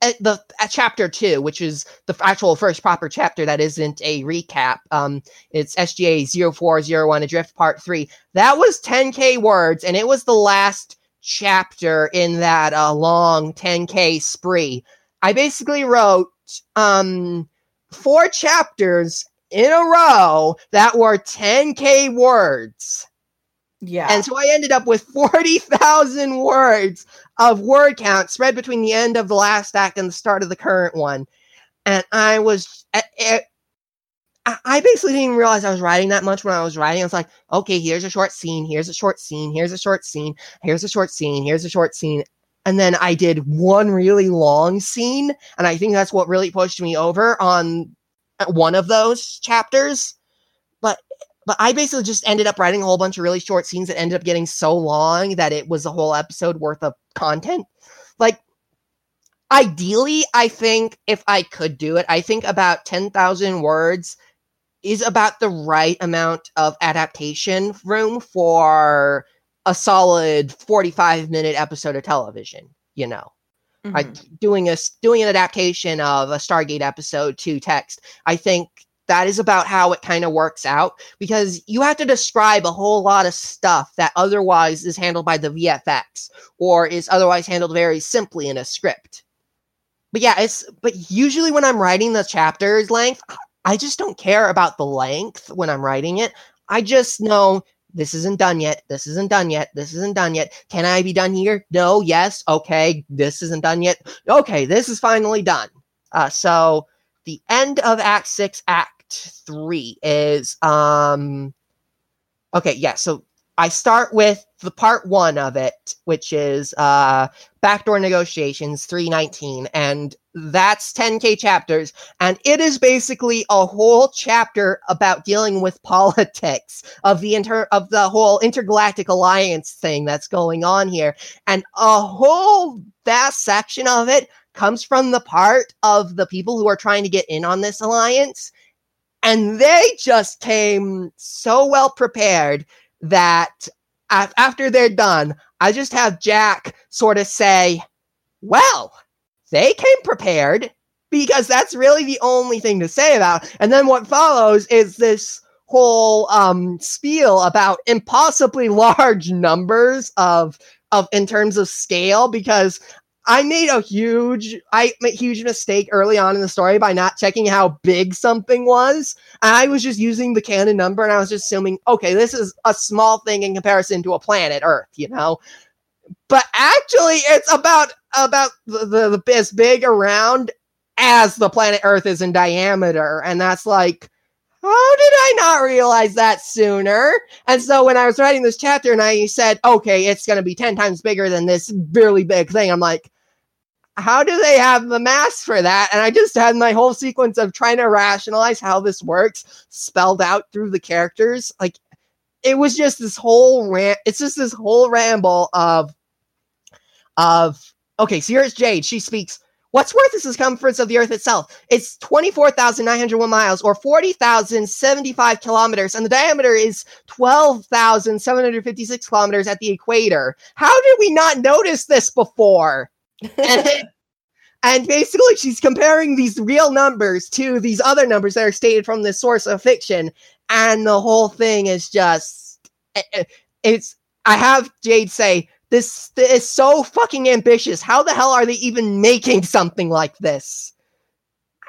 uh, the chapter two, which is the actual first proper chapter that isn't a recap. Um, it's SGA 0401 Adrift Part 3. That was 10k words, and it was the last chapter in that uh, long 10k spree. I basically wrote um, four chapters in a row that were 10k words. Yeah. And so I ended up with 40,000 words of word count spread between the end of the last act and the start of the current one. And I was, it, eh, eh, I basically didn't realize I was writing that much when I was writing. I was like, okay, here's a short scene, here's a short scene, here's a short scene, here's a short scene, here's a short scene. And then I did one really long scene. And I think that's what really pushed me over on one of those chapters. But I basically just ended up writing a whole bunch of really short scenes that ended up getting so long that it was a whole episode worth of content. Like, ideally, I think if I could do it, I think about 10,000 words is about the right amount of adaptation room for a solid 45 minute episode of television, you know. Mm-hmm. Like doing a doing an adaptation of a Stargate episode to text, I think that is about how it kind of works out because you have to describe a whole lot of stuff that otherwise is handled by the VFX or is otherwise handled very simply in a script. But yeah, it's but usually when I'm writing the chapters length, I just don't care about the length when I'm writing it. I just know this isn't done yet. This isn't done yet. This isn't done yet. Can I be done here? No, yes. Okay, this isn't done yet. Okay, this is finally done. Uh, so the end of Act Six, Act three is um okay, yeah, so I start with the part one of it, which is uh backdoor negotiations 319, and that's 10k chapters, and it is basically a whole chapter about dealing with politics of the inter of the whole intergalactic alliance thing that's going on here, and a whole vast section of it comes from the part of the people who are trying to get in on this alliance and they just came so well prepared that after they're done, I just have Jack sort of say, Well, they came prepared because that's really the only thing to say about. And then what follows is this whole um, spiel about impossibly large numbers of of in terms of scale because I made a huge, I made a huge mistake early on in the story by not checking how big something was. I was just using the canon number and I was just assuming, okay, this is a small thing in comparison to a planet Earth, you know? But actually, it's about about the, the, the as big around as the planet Earth is in diameter, and that's like, how did I not realize that sooner? And so when I was writing this chapter and I said, okay, it's going to be 10 times bigger than this really big thing, I'm like, how do they have the mass for that? And I just had my whole sequence of trying to rationalize how this works spelled out through the characters. Like it was just this whole rant. It's just this whole ramble of, of, okay, so here's Jade. She speaks, What's worth is the circumference of the Earth itself? It's 24,901 miles or 40,075 kilometers, and the diameter is 12,756 kilometers at the equator. How did we not notice this before? And, and basically, she's comparing these real numbers to these other numbers that are stated from this source of fiction, and the whole thing is just eh, eh, it's. I have Jade say this, this is so fucking ambitious. How the hell are they even making something like this?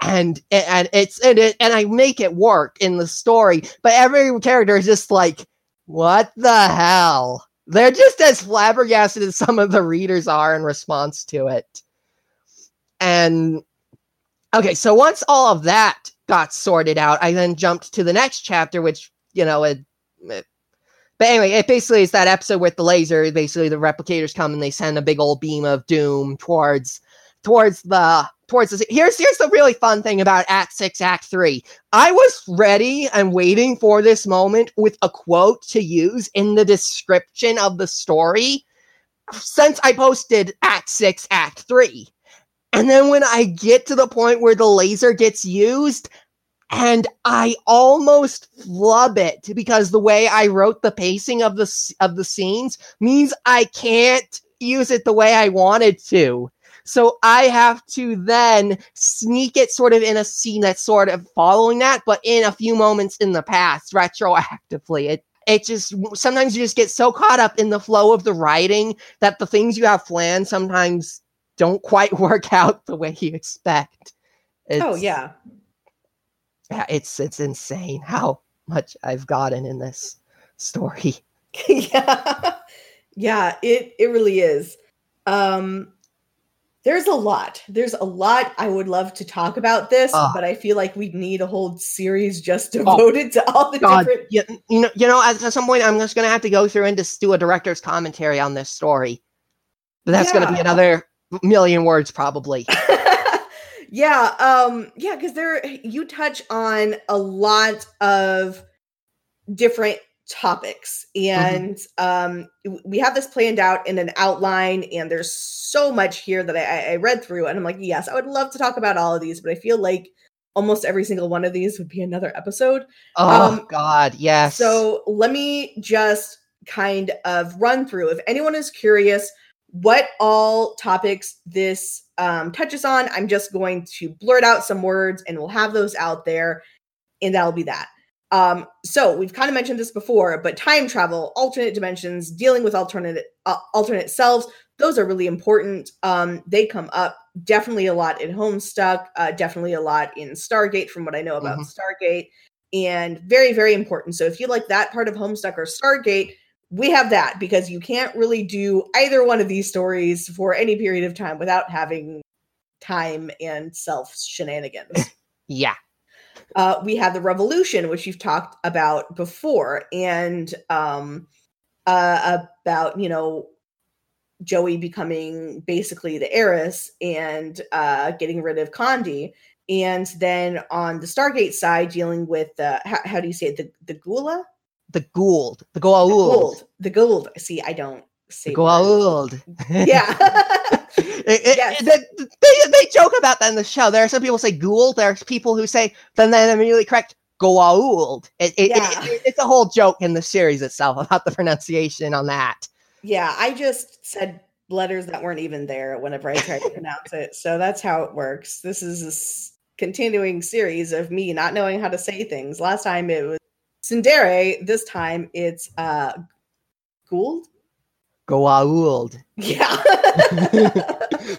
And and it's and it and I make it work in the story, but every character is just like, what the hell? They're just as flabbergasted as some of the readers are in response to it. And okay, so once all of that got sorted out, I then jumped to the next chapter, which, you know, it, it but anyway, it basically is that episode with the laser. Basically, the replicators come and they send a big old beam of doom towards towards the towards the here's here's the really fun thing about act 6 act 3 i was ready and waiting for this moment with a quote to use in the description of the story since i posted act 6 act 3 and then when i get to the point where the laser gets used and i almost flub it because the way i wrote the pacing of the of the scenes means i can't use it the way i wanted to so I have to then sneak it sort of in a scene that's sort of following that, but in a few moments in the past, retroactively. It it just sometimes you just get so caught up in the flow of the writing that the things you have planned sometimes don't quite work out the way you expect. Oh, it's, oh yeah. Yeah, it's it's insane how much I've gotten in this story. yeah. Yeah, it it really is. Um there's a lot. There's a lot I would love to talk about this, uh, but I feel like we'd need a whole series just oh, devoted oh, to all the God. different. You, you know, you know, at, at some point, I'm just gonna have to go through and just do a director's commentary on this story. But that's yeah. gonna be another million words, probably. yeah, um, yeah, because there you touch on a lot of different topics mm-hmm. and mm-hmm. um we have this planned out in an outline and there's so much here that I, I read through and i'm like yes i would love to talk about all of these but i feel like almost every single one of these would be another episode oh um, god yes so let me just kind of run through if anyone is curious what all topics this um, touches on i'm just going to blurt out some words and we'll have those out there and that'll be that um, so we've kind of mentioned this before, but time travel, alternate dimensions, dealing with alternate uh, alternate selves, those are really important. Um, they come up definitely a lot in Homestuck, uh, definitely a lot in Stargate, from what I know about mm-hmm. Stargate, and very very important. So if you like that part of Homestuck or Stargate, we have that because you can't really do either one of these stories for any period of time without having time and self shenanigans. yeah uh, we have the revolution, which you've talked about before, and um, uh, about you know Joey becoming basically the heiress and uh, getting rid of Condi. And then on the Stargate side, dealing with the how, how do you say it? The the Gula, the Gould, the Goa'uld, the Gould. See, I don't Goa'uld. Yeah. It, yes. it, they, they joke about that in the show. There are some people say Gould. There's people who say, then then immediately correct Goa'uld. It, it, yeah. it, it's a whole joke in the series itself about the pronunciation on that. Yeah, I just said letters that weren't even there whenever I tried to pronounce it. So that's how it works. This is a continuing series of me not knowing how to say things. Last time it was Tsundere. This time it's uh Gould. Goa'uld. Yeah.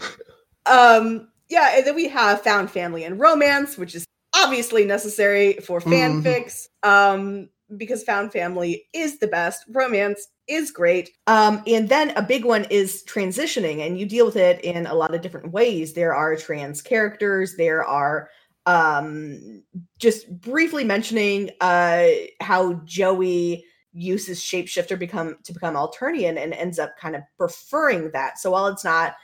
um, yeah, and then we have found family and romance, which is obviously necessary for mm-hmm. fanfics. Mm. Um, because found family is the best, romance is great. Um, and then a big one is transitioning, and you deal with it in a lot of different ways. There are trans characters, there are um just briefly mentioning uh how Joey uses shapeshifter become to become Alternian and ends up kind of preferring that. So while it's not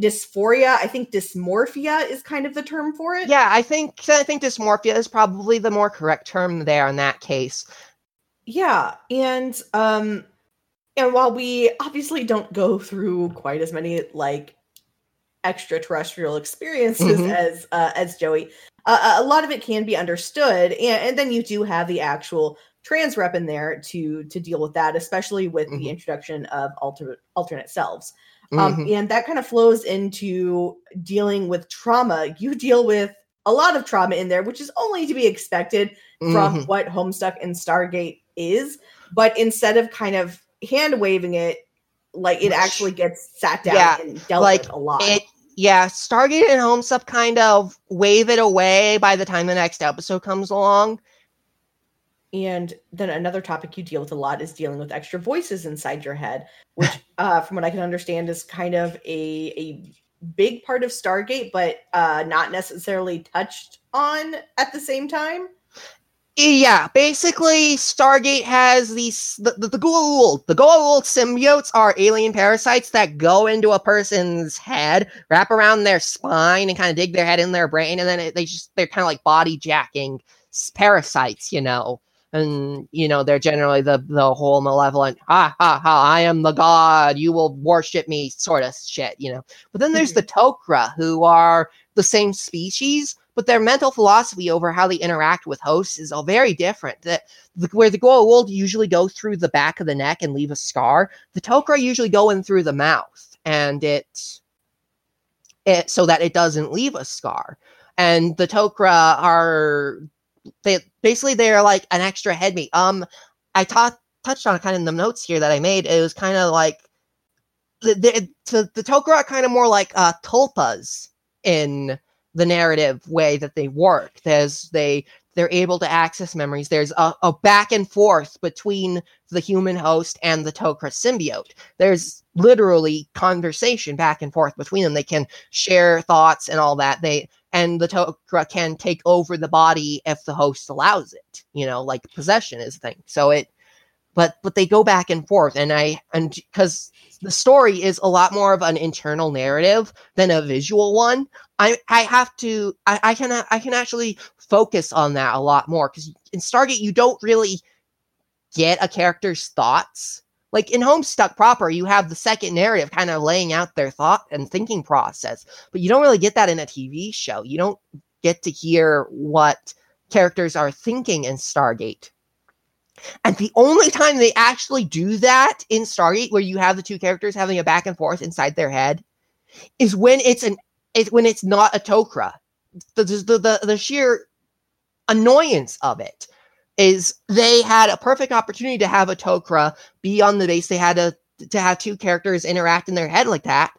dysphoria, I think dysmorphia is kind of the term for it. Yeah, I think I think dysmorphia is probably the more correct term there in that case. Yeah, and um and while we obviously don't go through quite as many like extraterrestrial experiences mm-hmm. as uh, as Joey, uh, a lot of it can be understood, and, and then you do have the actual trans rep in there to to deal with that, especially with mm-hmm. the introduction of alter, alternate selves. Um, mm-hmm. And that kind of flows into dealing with trauma. You deal with a lot of trauma in there, which is only to be expected mm-hmm. from what Homestuck and Stargate is. But instead of kind of hand waving it, like it actually gets sat down yeah, and dealt like with a lot. It, yeah, Stargate and Homestuck kind of wave it away by the time the next episode comes along. And then another topic you deal with a lot is dealing with extra voices inside your head, which, uh, from what I can understand, is kind of a a big part of Stargate, but uh, not necessarily touched on at the same time. Yeah, basically, Stargate has these the the, the Goa'uld. The Goa'uld symbiotes are alien parasites that go into a person's head, wrap around their spine, and kind of dig their head in their brain, and then it, they just they're kind of like body jacking parasites, you know and you know they're generally the the whole malevolent ha ha ha i am the god you will worship me sort of shit you know. But then there's the mm-hmm. tok'ra who are the same species but their mental philosophy over how they interact with hosts is all very different. That the, where the Goa'uld usually go through the back of the neck and leave a scar the tok'ra usually go in through the mouth and it it so that it doesn't leave a scar. And the tok'ra are they basically they're like an extra head meat. Um, I taught touched on kind of in the notes here that I made. It was kind of like the the, the, the Tok'ra are kind of more like uh tulpas in the narrative way that they work. There's they they're able to access memories. There's a, a back and forth between the human host and the Tok'ra symbiote. There's literally conversation back and forth between them. They can share thoughts and all that. They and the Tok'ra can take over the body if the host allows it. You know, like possession is a thing. So it, but but they go back and forth, and I and because the story is a lot more of an internal narrative than a visual one. I I have to I, I can I can actually focus on that a lot more because in Stargate you don't really get a character's thoughts. Like in Homestuck proper, you have the second narrative kind of laying out their thought and thinking process, but you don't really get that in a TV show. You don't get to hear what characters are thinking in Stargate. And the only time they actually do that in Stargate, where you have the two characters having a back and forth inside their head, is when it's an it, when it's not a Tok'ra. The, the the the sheer annoyance of it is they had a perfect opportunity to have a Tok'ra be on the base. They had to to have two characters interact in their head like that.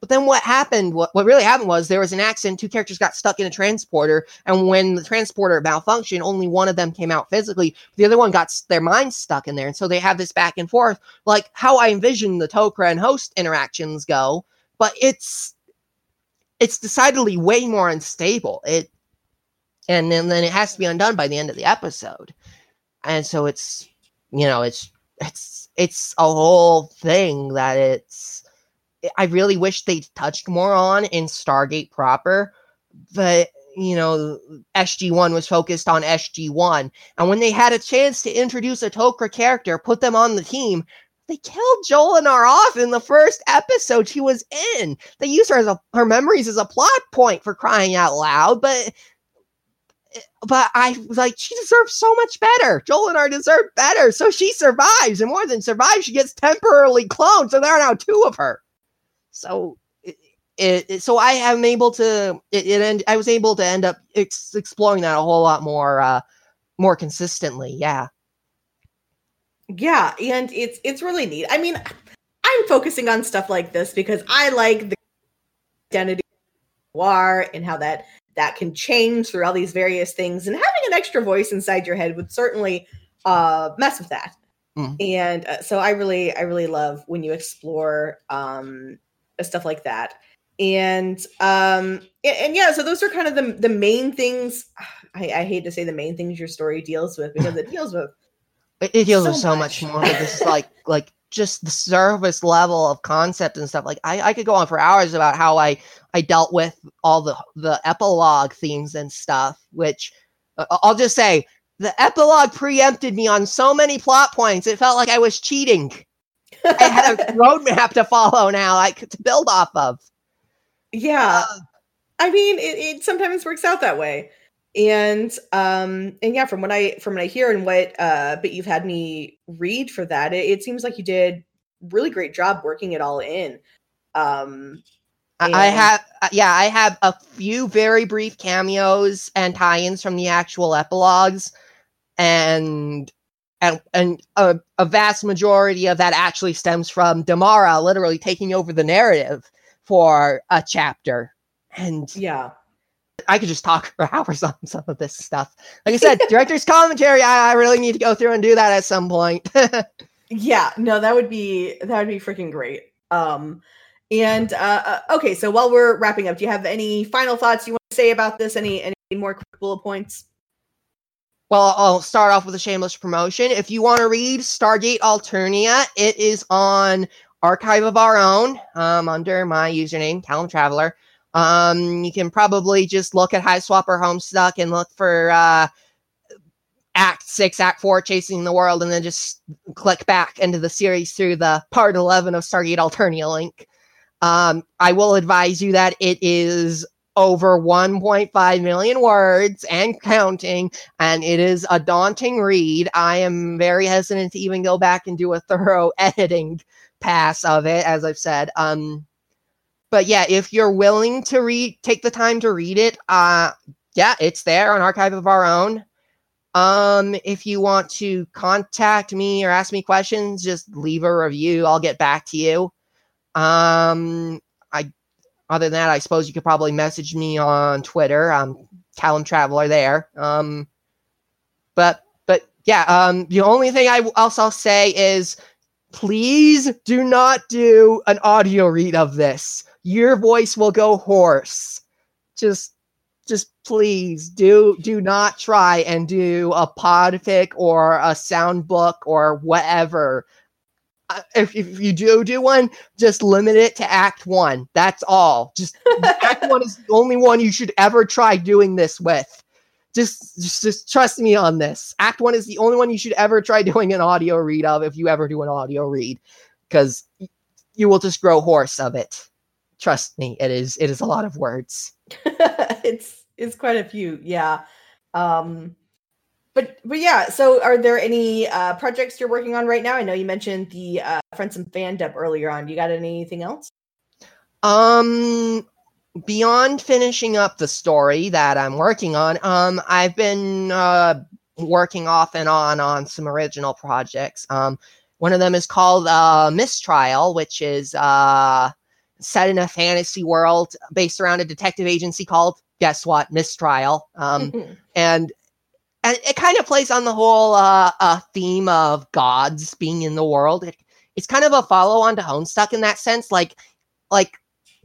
But then what happened, what, what really happened was there was an accident, two characters got stuck in a transporter, and when the transporter malfunctioned, only one of them came out physically. The other one got their mind stuck in there. And so they have this back and forth, like how I envision the Tok'ra and host interactions go, but it's it's decidedly way more unstable. It and then, then it has to be undone by the end of the episode. And so it's you know, it's it's it's a whole thing that it's I really wish they touched more on in Stargate proper, but you know, SG1 was focused on SG1. And when they had a chance to introduce a Tok'ra character, put them on the team, they killed Jolinar off in the first episode she was in. They used her as a her memories as a plot point for crying out loud, but but I was like, she deserves so much better. Jolinar deserved better. So she survives, and more than survives, she gets temporarily cloned. So there are now two of her. So it, it, so I am able to it, it end, I was able to end up ex- exploring that a whole lot more uh more consistently. Yeah. Yeah, and it's it's really neat. I mean, I'm focusing on stuff like this because I like the identity war and how that that can change through all these various things and having an extra voice inside your head would certainly uh mess with that. Mm. And uh, so I really I really love when you explore um stuff like that and um and, and, yeah so those are kind of the the main things I, I hate to say the main things your story deals with because it deals with it, it deals so with so much, much more this is like like just the surface level of concept and stuff like I, I could go on for hours about how i i dealt with all the the epilogue themes and stuff which uh, i'll just say the epilogue preempted me on so many plot points it felt like i was cheating. I had a roadmap to follow now, like to build off of. Yeah, uh, I mean, it, it sometimes works out that way, and um, and yeah, from what I from what I hear and what uh, but you've had me read for that, it, it seems like you did really great job working it all in. Um, and- I have, uh, yeah, I have a few very brief cameos and tie-ins from the actual epilogues, and and and a, a, vast majority of that actually stems from Damara literally taking over the narrative for a chapter. And yeah, I could just talk for hours on some of this stuff. Like I said, director's commentary. I, I really need to go through and do that at some point. yeah, no, that would be that would be freaking great. Um, and uh, uh, okay, so while we're wrapping up, do you have any final thoughts you want to say about this? Any any more bullet points? Well, I'll start off with a shameless promotion. If you want to read Stargate Alternia, it is on Archive of Our Own um, under my username, Calum Traveler. Um, you can probably just look at Hiveswap or Homestuck and look for uh, Act 6, Act 4, Chasing the World, and then just click back into the series through the part 11 of Stargate Alternia link. Um, I will advise you that it is over 1.5 million words and counting, and it is a daunting read. I am very hesitant to even go back and do a thorough editing pass of it, as I've said. Um, but yeah, if you're willing to read, take the time to read it. Uh, yeah, it's there on Archive of Our Own. Um, if you want to contact me or ask me questions, just leave a review. I'll get back to you. Um, I other than that, I suppose you could probably message me on Twitter. I'm Calum Traveler there. Um, but but yeah, um, the only thing I also say is please do not do an audio read of this. Your voice will go hoarse. Just just please do do not try and do a podfic or a sound book or whatever. Uh, if, if you do do one just limit it to act one. That's all. Just act one is the only one you should ever try doing this with. Just, just just trust me on this. Act one is the only one you should ever try doing an audio read of if you ever do an audio read because you will just grow hoarse of it trust me it is it is a lot of words it's it's quite a few, yeah. Um, but but yeah. So, are there any uh, projects you're working on right now? I know you mentioned the uh, Friends and Fandom earlier on. You got anything else? Um, beyond finishing up the story that I'm working on, um, I've been uh working off and on on some original projects. Um, one of them is called uh, Mistrial, which is uh set in a fantasy world based around a detective agency called guess what mistrial. Um, and and it kind of plays on the whole uh, uh, theme of gods being in the world. It, it's kind of a follow on to homestuck in that sense. Like like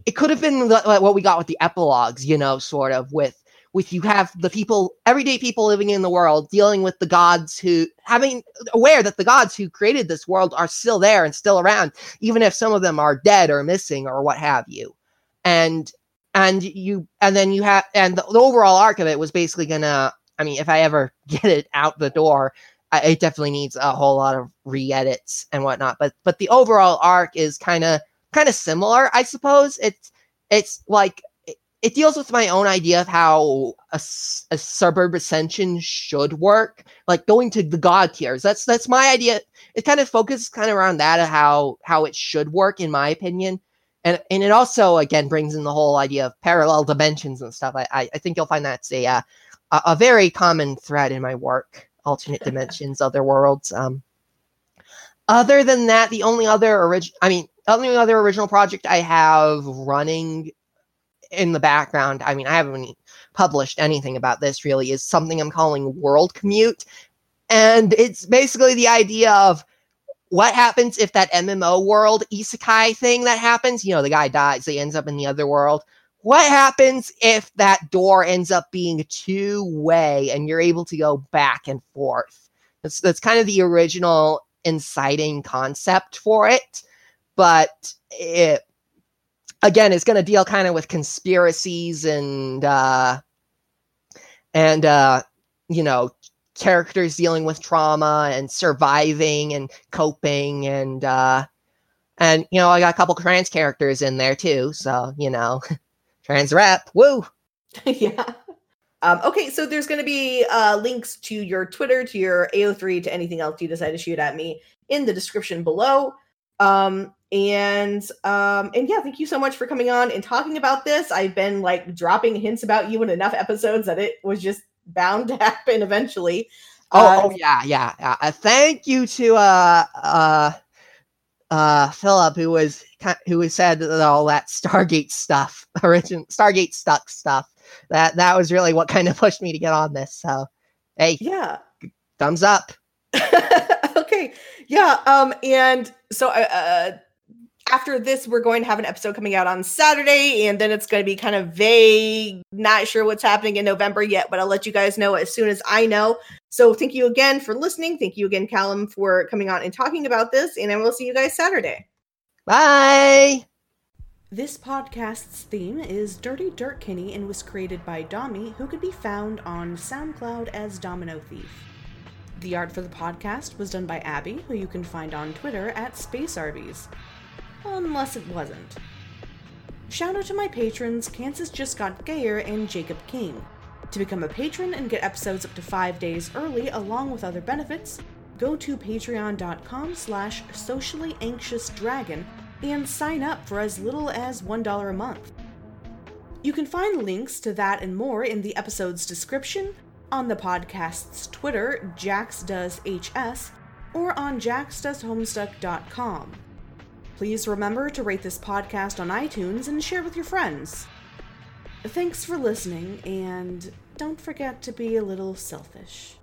it could have been the, what we got with the epilogues you know sort of with with you have the people everyday people living in the world dealing with the gods who having aware that the gods who created this world are still there and still around even if some of them are dead or missing or what have you. And and you and then you have and the, the overall arc of it was basically gonna i mean if i ever get it out the door I, it definitely needs a whole lot of re-edits and whatnot. But but the overall arc is kind of kind of similar i suppose. It's it's like it deals with my own idea of how a, a Sburb ascension should work like going to the god tiers that's that's my idea. It kind of focuses kind of around that of how how it should work in my opinion. And and it also again brings in the whole idea of parallel dimensions and stuff. I i, I think you'll find that's a, uh, a a very common thread in my work alternate dimensions other worlds. Um other than that the only other original i mean the only other original project i have running in the background, I mean, I haven't published anything about this really, is something I'm calling World Commute. And it's basically the idea of what happens if that MMO world isekai thing that happens, you know, the guy dies, he ends up in the other world. What happens if that door ends up being two way and you're able to go back and forth? That's that's kind of the original inciting concept for it, but it again, it's going to deal kind of with conspiracies and uh, and uh, you know characters dealing with trauma and surviving and coping and uh, and you know I got a couple trans characters in there too, so you know trans rep, woo. yeah. Um, okay, so there's going to be uh, links to your Twitter, to your AO3, to anything else you decide to shoot at me in the description below. Um, and um and yeah thank you so much for coming on and talking about this. I've been like dropping hints about you in enough episodes that it was just bound to happen eventually. Oh, uh, oh yeah yeah yeah. Uh, thank you to uh uh uh philip who was who said all that stargate stuff origin stargate stuck stuff. That that was really what kind of pushed me to get on this so hey yeah. thumbs up. Okay. Yeah um and so uh, uh after this, we're going to have an episode coming out on Saturday, and then it's going to be kind of vague, not sure what's happening in November yet, but I'll let you guys know as soon as I know. So thank you again for listening. Thank you again, Calum, for coming on and talking about this, and I will see you guys Saturday. Bye. This podcast's theme is Dirty Dirt Kenny and was created by Domi, who can be found on SoundCloud as Domino Thief. The art for the podcast was done by Abby, who you can find on Twitter at Space Arby's unless it wasn't. Shout out to my patrons, Kansas Just Got Gayer and Jacob King. To become a patron and get episodes up to five days early along with other benefits, go to patreon.com slash socially anxious dragon and sign up for as little as $1 a month. You can find links to that and more in the episode's description, on the podcast's Twitter, JaxDoesHS, or on jaxdoeshomestuck.com. Please remember to rate this podcast on iTunes and share with your friends. Thanks for listening, and don't forget to be a little selfish.